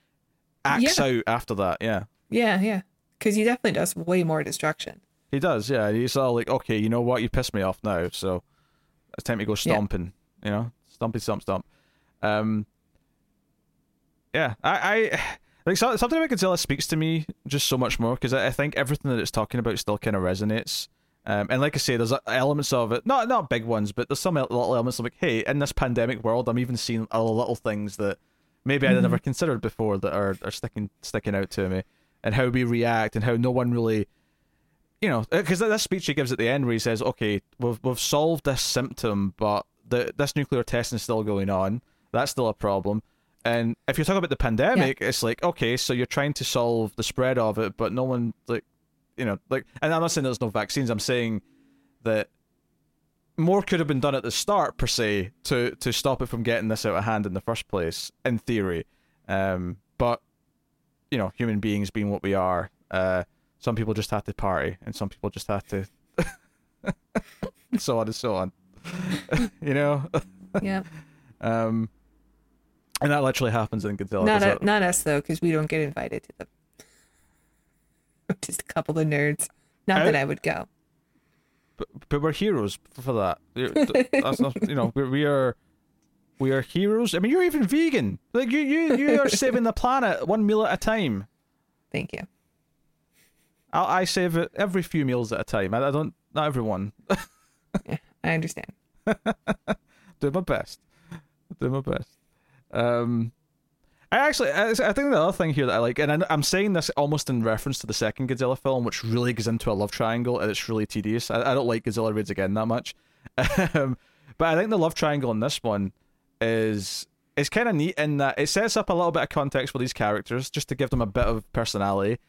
acts Yeah. out after that? Yeah, Yeah, yeah. Because he definitely does way more destruction. he does. Yeah, he's all like, okay, you know what? You pissed me off now, so it's time to go Yeah. stomping. You know, stompy stomp stomp. Um, yeah, I, I like so- something about Godzilla speaks to me just so much more because I, I think everything that it's talking about still kind of resonates. Um, and like I say, there's uh, elements of it, not not big ones, but there's some little elements of like, hey, in this pandemic world, I'm even seeing other little things that maybe I'd never considered before that are, are sticking sticking out to me, and how we react, and how no one really, you know, because that, that speech he gives at the end where he says, okay, we've we've solved this symptom, but the this nuclear testing is still going on. That's still a problem. And if you're talking about the pandemic, it's like okay, so you're trying to solve the spread of it, but no one like, you know, like, and I'm not saying there's no vaccines. I'm saying that more could have been done at the start per se to to stop it from getting this out of hand in the first place. In theory, um, but you know, human beings being what we are, uh, some people just have to party, and some people just have to, so on and so on. you know, Yeah. um, and that literally happens in Godzilla. not, a, not us, though, because we don't get invited to them. Just a couple of nerds. Not I- that I would go. but, but we're heroes for, that. That's not, you know, we, we are we are heroes. I mean, you're even vegan. Like you, you, you are saving the planet one meal at a time. Thank you. I, I save it every few meals at a time. I, I don't, not everyone. Yeah, I understand. Do my best. Do my best. Um, I actually, I, I think the other thing here that I like, and I, I'm saying this almost in reference to the second Godzilla film, which really goes into a love triangle, and it's really tedious. I, I don't like Godzilla Raids Again that much, um, but I think the love triangle in this one is is kind of neat in that it sets up a little bit of context for these characters just to give them a bit of personality,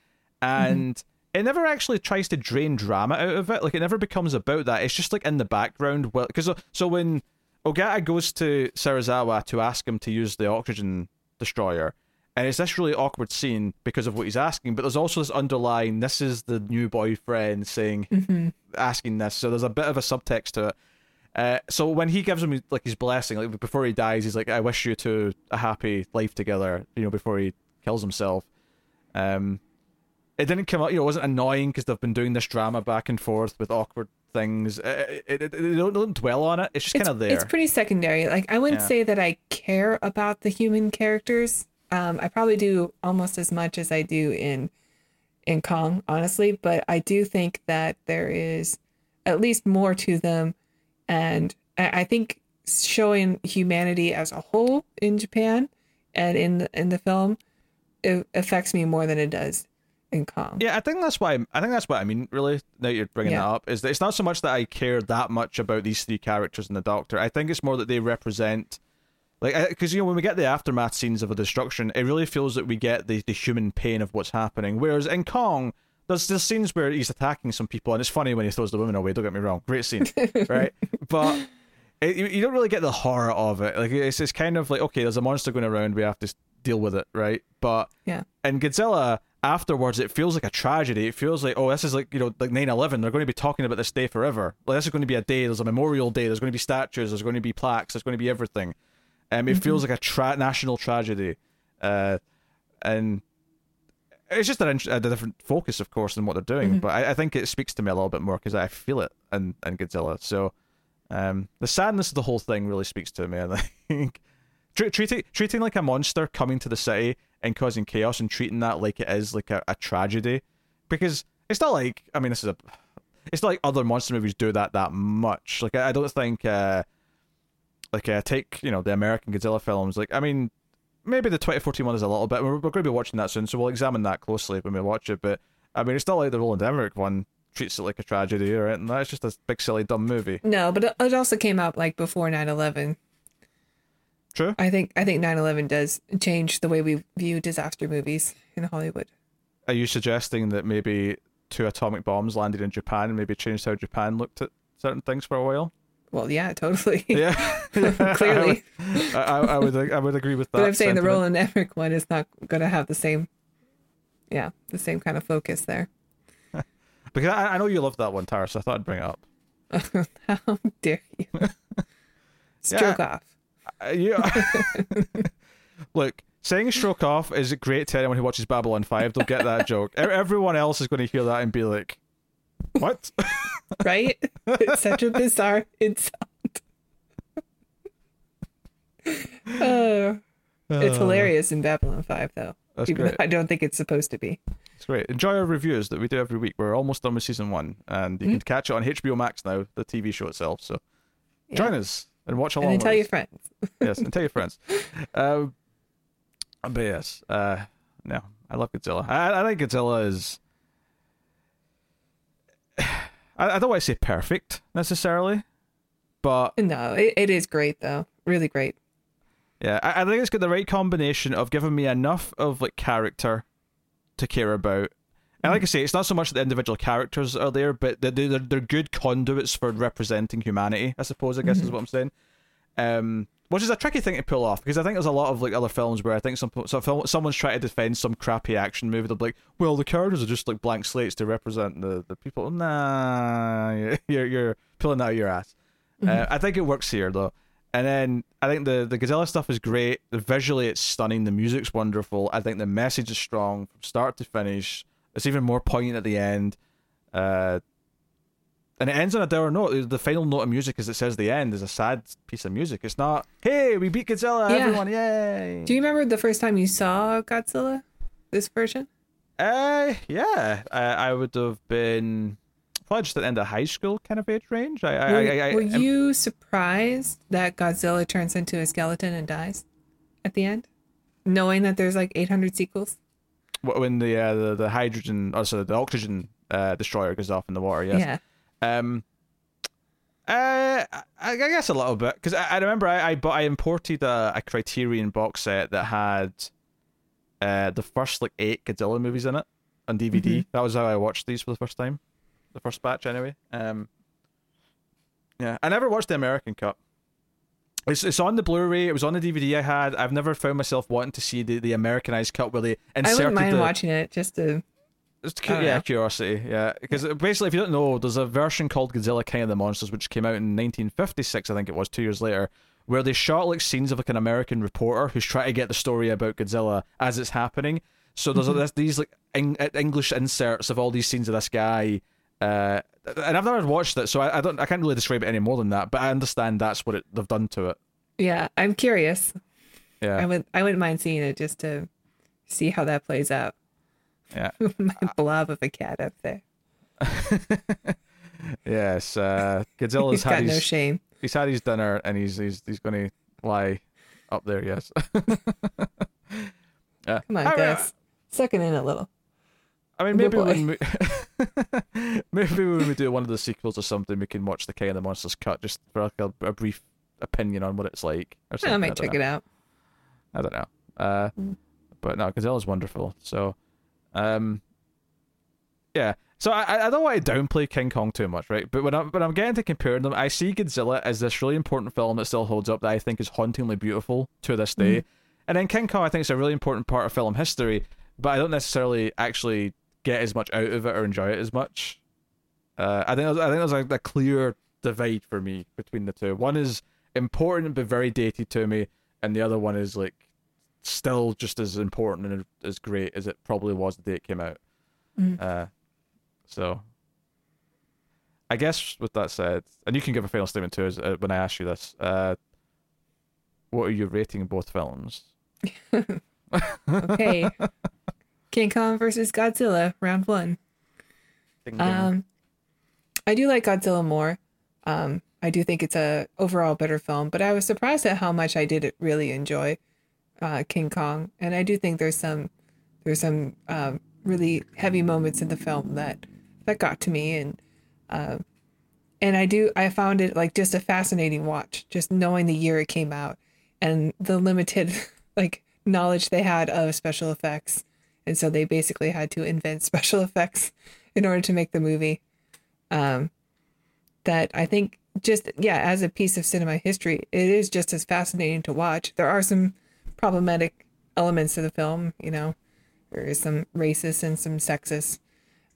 and it never actually tries to drain drama out of it. Like it never becomes about that. It's just like in the background. Well, because so when Ogata goes to Serizawa to ask him to use the oxygen destroyer, and it's this really awkward scene because of what he's asking. But there's also this underlying, this is the new boyfriend saying, asking this. So there's a bit of a subtext to it. Uh, so when he gives him like his blessing, like before he dies, he's like, "I wish you two a happy life together." You know, before he kills himself. Um, it didn't come out. You know, it wasn't annoying because they've been doing this drama back and forth with awkward things. It, it, it, they don't, don't dwell on it. It's just kind of there. it's pretty secondary. Like I wouldn't Yeah. say that I care about the human characters. Um, I probably do almost as much as I do in in Kong, honestly. But I do think that there is at least more to them, and I, I think showing humanity as a whole in Japan and in the, in the film it affects me more than it does Yeah, I think that's why. I think that's what I mean. Really, now you're bringing Yeah. that up, is that it's not so much that I care that much about these three characters and the Doctor. I think it's more that they represent, like, because you know when we get the aftermath scenes of a destruction, it really feels that we get the the human pain of what's happening. Whereas in Kong, there's there's scenes where he's attacking some people, and it's funny when he throws the women away. Don't get me wrong, great scene, right? But it, you you don't really get the horror of it. Like it's it's kind of like okay, there's a monster going around, we have to deal with it, right? But Yeah. and Godzilla, afterwards, it feels like a tragedy. It feels like, oh, this is like, you know, like 9 11. They're going to be talking about this day forever. Like, this is going to be a day. There's a memorial day. There's going to be statues. There's going to be plaques. There's going to be everything. Um, it feels like a tra- national tragedy. Uh, and it's just a, a different focus, of course, than what they're doing. But I, I think it speaks to me a little bit more because I feel it in, in Godzilla. So um, the sadness of the whole thing really speaks to me. I think treating treating like a monster coming to the city and causing chaos and treating that like it is like a, a tragedy because it's not like I mean this is a it's not like other monster movies do that that much. Like I, I don't think uh like uh, take you know the American Godzilla films. Like I mean maybe the 2014 one is a little bit. We're, we're going to be watching that soon, so we'll examine that closely when we watch it. But I mean it's not like the Roland Emmerich one treats it like a tragedy or anything. That's just a big silly dumb movie. No, but it also came out like before 9/11. True. I think I think 9/11 does change the way we view disaster movies in Hollywood. Are you suggesting that maybe two atomic bombs landed in Japan and maybe changed how Japan looked at certain things for a while? Well, yeah, totally. Yeah, Clearly. I, I, I would I would agree with that. but I'm saying the. Roland Emmerich one is not going to have the same, yeah, the same kind of focus there. because I, I know you loved that one, Tara, so I thought I'd bring it up. How dare you? Stroke Yeah. off. Uh, you, look, saying stroke off is great to anyone who watches Babylon 5. They'll get that joke. Everyone else is going to hear that and be like, what? Right? it's such a bizarre insult. Oh, it's hilarious in Babylon 5, though. That's Even great. though I don't think it's supposed to be. It's great. Enjoy our reviews that we do every week. We're almost done with season one, and you can catch it on HBO Max now, the TV show itself. So Yeah. join us and watch along. And tell your friends. yes, and tell your friends. Um, but yes, uh, no, I love Godzilla. I, I think Godzilla is. I, I don't want to say perfect necessarily, but No, it, it is great, though. Really great. yeah, I, I think it's got the right combination of giving me enough of like character to care about. And like I say, it's not so much that the individual characters are there, but they're, they're, they're good conduits for representing humanity, I suppose, I guess is what I'm saying. Um, which is a tricky thing to pull off because I think there's a lot of like other films where I think some so film, someone's trying to defend some crappy action movie. They'll be like, "Well, the characters are just like blank slates to represent the, the people." Nah, you're you're pulling out of your ass. Uh, I think it works here though, and then I think the the Godzilla stuff is great. The visually, it's stunning. The music's wonderful. I think the message is strong from start to finish. It's even more poignant at the end. Uh, and it ends on a dour note. The final note of music, as it says, the end is a sad piece of music. It's not, "Hey, we beat Godzilla, Yeah. everyone, yay!" Do you remember the first time you saw Godzilla? This version? Uh, yeah, I, I would have been probably just at the end of high school kind of age range. I, I, Were, I, I, were you surprised that Godzilla turns into a skeleton and dies at the end? Knowing that there's like 800 sequels? When the uh, the the hydrogen, oh, sorry, the oxygen uh, destroyer goes off in the water? Yes. Yeah. Um. Uh, I, I guess a little bit because I, I remember I I, bought, I imported a, a Criterion box set that had uh the first like eight Godzilla movies in it on DVD. That was how I watched these for the first time, the first batch anyway. Um. Yeah, I never watched the American cut. It's it's on the Blu-ray. It was on the DVD I had. I've never found myself wanting to see the, the Americanized cut where they inserted. I wouldn't mind the, watching it just to. Just cu- yeah, know. curiosity. Yeah, because basically, if you don't know, there's a version called Godzilla King of the Monsters, which came out in 1956, I think it was, two years later, where they shot like scenes of like an American reporter who's trying to get the story about Godzilla as it's happening. So there's Mm-hmm. these like Eng- uh, English inserts of all these scenes of this guy. Uh, and I've never watched it, so I, I don't, I can't really describe it any more than that. But I understand that's what it, they've done to it. Yeah, I'm curious. Yeah, I would. I wouldn't mind seeing it just to see how that plays out. yeah. My blob of a cat up there. yes. Uh, Godzilla's got his, no shame. he's had his dinner and he's he's he's going to lie up there. Yes. yeah. Come on, I mean, Gus. Suck it in a little. I mean, maybe when we, maybe when we do one of the sequels or something, we can watch the King of the Monsters cut just for like a, a brief opinion on what it's like. Or I might check it out. I don't know. Uh, Mm. but no, Godzilla's wonderful. So, um, yeah. So I I don't want to downplay King Kong too much, right? But when I'm when I'm getting to comparing them, I see Godzilla as this really important film that still holds up that I think is hauntingly beautiful to this day, Mm-hmm. and then King Kong I think is a really important part of film history, but I don't necessarily actually get as much out of it or enjoy it as much. Uh, I think I think there's a, a clear divide for me between the two. One is important but very dated to me, and the other one is like still just as important and as great as it probably was the day it came out. Mm. Uh, so, I guess with that said, and you can give a final statement too as, uh, when I ask you this. Uh, what are you rating both films? Okay. King Kong versus Godzilla, round one. Ding, ding. Um, I do like Godzilla more. Um, I do think it's a overall better film, but I was surprised at how much I did really enjoy uh, King Kong, and I do think there's some there's some um, really heavy moments in the film that that got to me, and uh, and I do I found it like just a fascinating watch, just knowing the year it came out and the limited like knowledge they had of special effects, and so they basically had to invent special effects in order to make the movie. Um, that I think just yeah, as a piece of cinema history, it is just as fascinating to watch. There are some problematic elements to the film, you know, there is some racist and some sexist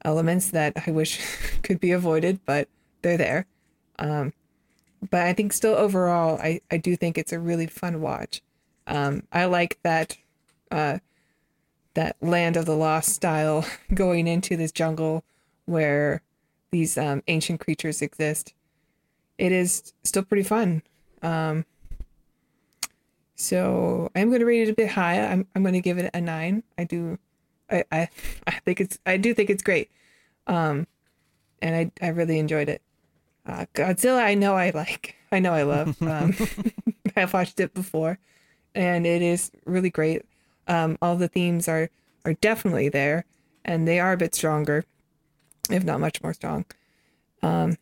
elements that I wish could be avoided, but they're there. Um, but I think still overall, I, I do think it's a really fun watch. Um, I like that uh, that land of the lost style going into this jungle where these um, ancient creatures exist. It is still pretty fun. Um, so I'm going to rate it a bit high. I'm I'm going to give it a nine. I do, I, I I think it's I do think it's great, um, and I I really enjoyed it. Uh, Godzilla, I know I like. I know I love. Um, I've watched it before, and it is really great. Um, all the themes are are definitely there, and they are a bit stronger, if not much more strong. Um,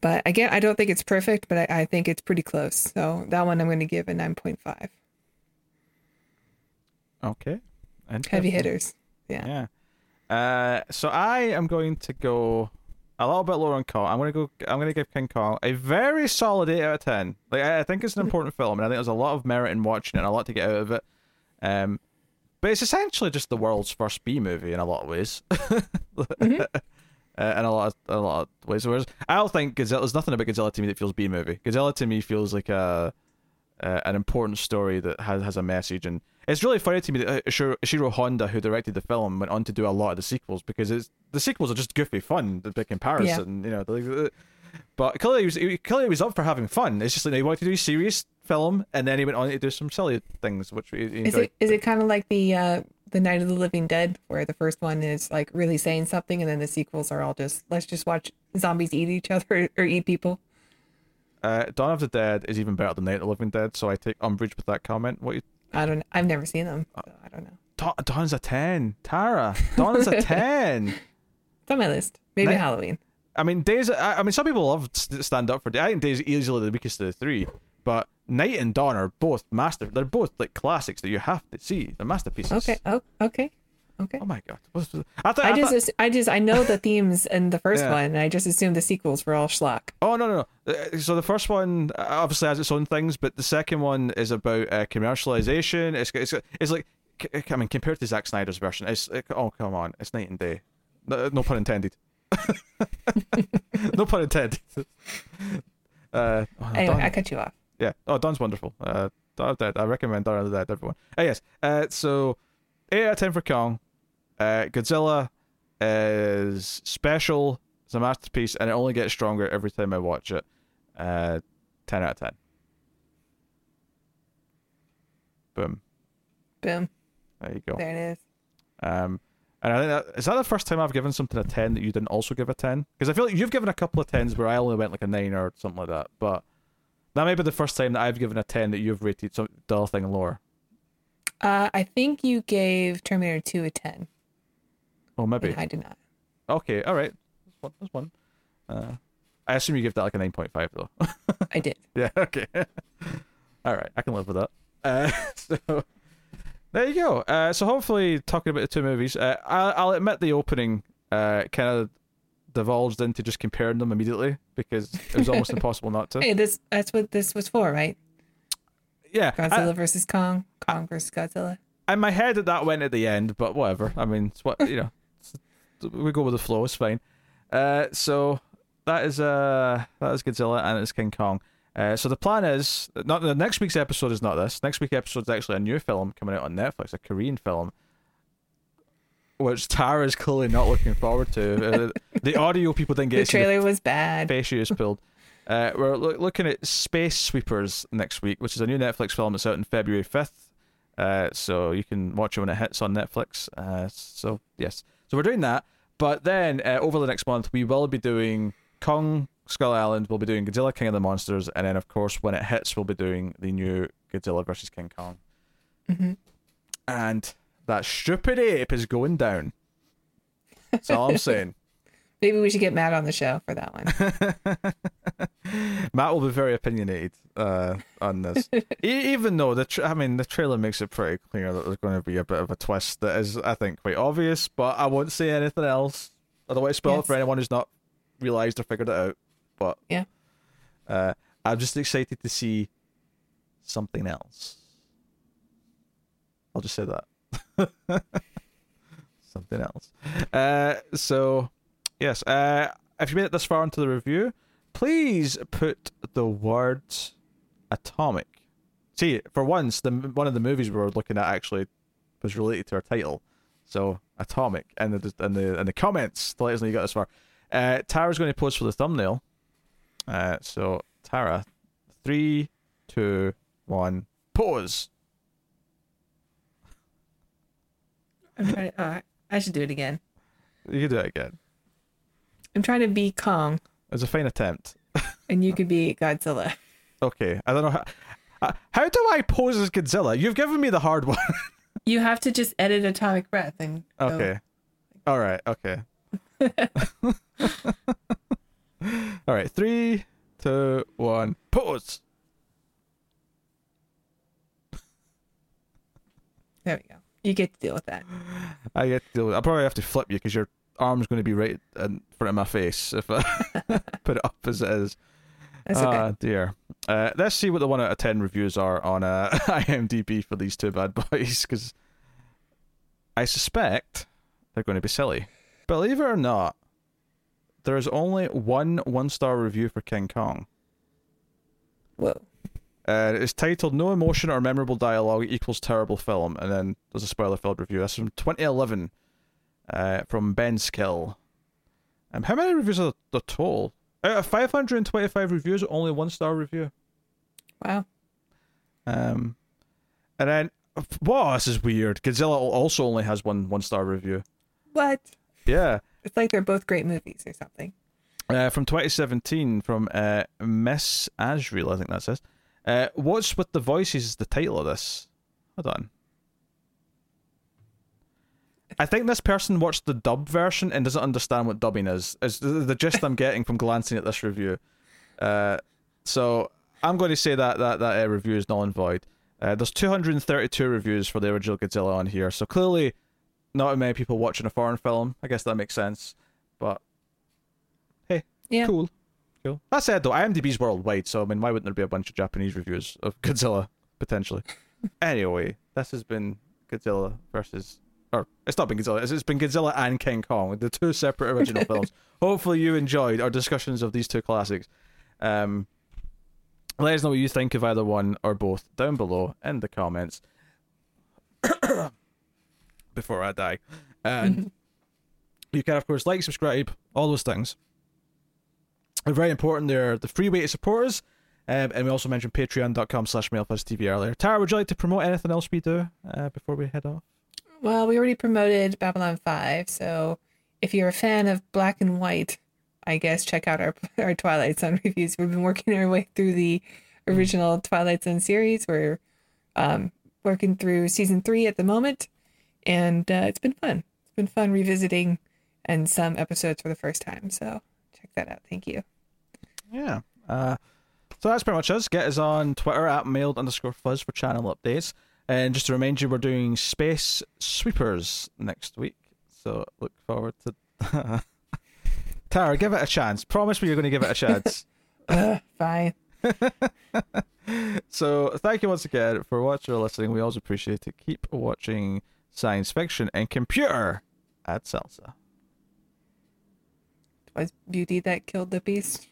but again, I don't think it's perfect, but I, I think it's pretty close. So that one I'm going to give a 9.5. Okay. Heavy hitters. Yeah. Yeah. Uh, so I am going to go a little bit lower on Kong. I'm going to go. I'm going to give King Kong a very solid eight out of ten. Like I, I think it's an important film, and I think there's a lot of merit in watching it, and a lot to get out of it. Um, but it's essentially just the world's first B movie in a lot of ways. mm-hmm. uh, in a lot of, a lot of ways. Whereas I don't think Godzilla. There's nothing about Godzilla to me that feels B movie. Godzilla to me feels like a, uh, an important story that has has a message, and it's really funny to me that Shiro Honda, who directed the film, went on to do a lot of the sequels because it's the sequels are just goofy fun by comparison. Yeah. You know, the, but clearly he was he, clearly he was up for having fun. It's just like he wanted to do a serious film, and then he went on to do some silly things, which he, he is it is it kind of like the uh, the Night of the Living Dead, where the first one is like really saying something, and then the sequels are all just let's just watch zombies eat each other or eat people. Uh, Dawn of the Dead is even better than Night of the Living Dead, so I take umbrage with that comment. What? You... I don't. I've never seen them. So I don't know. Dawn, Dawn's a ten. Tara. Dawn's a ten. It's on my list. Maybe Night... Halloween. I mean, Days. I, I mean, some people love Stand Up for Day. I think Days is easily the weakest of the three, but Night and Dawn are both master. They're both like classics that you have to see. They're masterpieces. Okay. Oh, okay. Okay. Oh my god! I, thought, I, I just, thought... I just, I know the themes in the first yeah. one, and I just assumed the sequels were all schlock. Oh no, no, no! Uh, so the first one uh, obviously has its own things, but the second one is about uh, commercialization. It's, it's, it's like, I mean, compared to Zack Snyder's version, it's, it, oh come on, it's night and day. No, no pun intended. No pun intended. Uh, oh, anyway, I cut you off. Yeah. Oh, Dawn's wonderful. Uh, of Dead. I recommend Dawn of the Dead, everyone. Oh, yes. Uh, so, 8 out of 10 for Kong. Uh, Godzilla is special. It's a masterpiece, and it only gets stronger every time I watch it. Uh, 10 out of 10. Boom. Boom. There you go. There it is. Um, and I think that is that the first time I've given something a ten that you didn't also give a ten? Because I feel like you've given a couple of tens where I only went like a nine or something like that. But that may be the first time that I've given a ten that you've rated some the other thing lower. Uh, I think you gave Terminator Two a ten. Oh, maybe I did not. Okay, all right. That's one. That's one. Uh, I assume you give that like a nine point five though. I did. Yeah. Okay. all right, I can live with that. Uh, so there you go. Uh, so hopefully, talking about the two movies, uh, I'll, I'll, admit the opening uh, kind of divulged into just comparing them immediately because it was almost impossible not to. Hey, this that's what this was for, right? Yeah, Godzilla I, versus Kong, Kong versus Godzilla. In my head, that went at the end, but whatever. I mean, it's what you know. we go with the flow. It's fine. Uh, so that is uh that is Godzilla and it's King Kong. Uh, so the plan is not the next week's episode is not this. Next week's episode is actually a new film coming out on Netflix, a Korean film, which Tara is clearly not looking forward to. Uh, the audio people didn't get. The trailer the was bad. Face is pulled. Uh, we're lo- looking at Space Sweepers next week, which is a new Netflix film that's out on February fifth. Uh, so you can watch it when it hits on Netflix. Uh, so yes, so we're doing that. But then uh, over the next month, we will be doing Kong Skull Island, we'll be doing Godzilla King of the Monsters, and then of course when it hits, we'll be doing the new Godzilla versus King Kong. Mm-hmm. And that stupid ape is going down. That's all I'm saying. Maybe we should get Matt on the show for that one. Matt will be very opinionated uh, on this, e- even though the tra- I mean the trailer makes it pretty clear that there's going to be a bit of a twist that is, I think, quite obvious. But I won't say anything else. I don't want to spoil yes. it for anyone who's not realized or figured it out. But yeah, uh, I'm just excited to see something else. I'll just say that. something else. Uh, so yes, uh, if you made it this far into the review, please put the words atomic. See, for once, the one of the movies we were looking at actually was related to our title. So atomic, and the and the and the comments to let us know you got this far. Uh, Tara's going to pose for the thumbnail. Uh, so Tara, three, two, one, pause. I'm trying. To, uh, I should do it again. You can do it again. I'm trying to be Kong, It was a fine attempt. and you could be Godzilla. Okay, I don't know how. uh, How do I pose as Godzilla? You've given me the hard one. You have to just edit Atomic Breath and go- okay. All right. Okay. All right. Three, two, one. pause. There we go. You get to deal with that. I get to deal with. I'll probably have to flip you because your arm's going to be right in front of my face if I put it up as it is. That's Ah, dear. Uh, let's see what the one out of ten reviews are on uh, IMDb for these two bad boys, because I suspect they're going to be silly. Believe it or not, there is only one one-star review for King Kong. Whoa. Uh, it's titled "No emotion or memorable dialogue equals terrible film," and then there's a spoiler-filled review. That's from 2011, uh, from Ben Skill. Um, how many reviews are the total? Out of 525 reviews, only one star review. Wow. Um, and then, wow, this is weird. Godzilla also only has one one star review. What? Yeah, It's like they're both great movies or something. uh, from 2017 from uh, Miss Asriel, I think that says. Uh, What's with the voices is the title of this. Hold on. I think this person watched the dub version and doesn't understand what dubbing is. Is the, the gist I'm getting from glancing at this review. Uh, so I'm going to say that that that uh, review is null and void. Uh, there's 232 reviews for the original Godzilla on here, so clearly not many people watching a foreign film. I guess that makes sense. But Yeah. Cool. Cool. That said, though, IMDb's worldwide, so I mean, why wouldn't there be a bunch of Japanese reviews of Godzilla potentially? anyway, this has been Godzilla versus, or it's not been Godzilla. It's, it's been Godzilla and King Kong, the two separate original films. Hopefully, you enjoyed our discussions of these two classics. Um, let us know what you think of either one or both down below in the comments. Before I die, and you can of course like, subscribe, all those things. They're very important. They're the free way to support us. Um, and we also mentioned patreon.com slash TV earlier. Tara, would you like to promote anything else we do uh, before we head off? Well, we already promoted Babylon 5, so if you're a fan of black and white, I guess check out our our Twilight Zone reviews. We've been working our way through the original Twilight Zone series. We're um, working through season three at the moment, and uh, it's been fun. It's been fun revisiting and some episodes for the first time. So check that out. Thank you. Yeah. Uh, so that's pretty much us. Get us on Twitter at Mild underscore fuzz for channel updates. And just to remind you, we're doing Space Sweepers next week. So look forward to. Tara, give it a chance. Promise me you're going to give it a chance. Uh, fine. so thank you once again for watching or listening. We always appreciate it. Keep watching science fiction and computer at Salsa. Was beauty that killed the beast?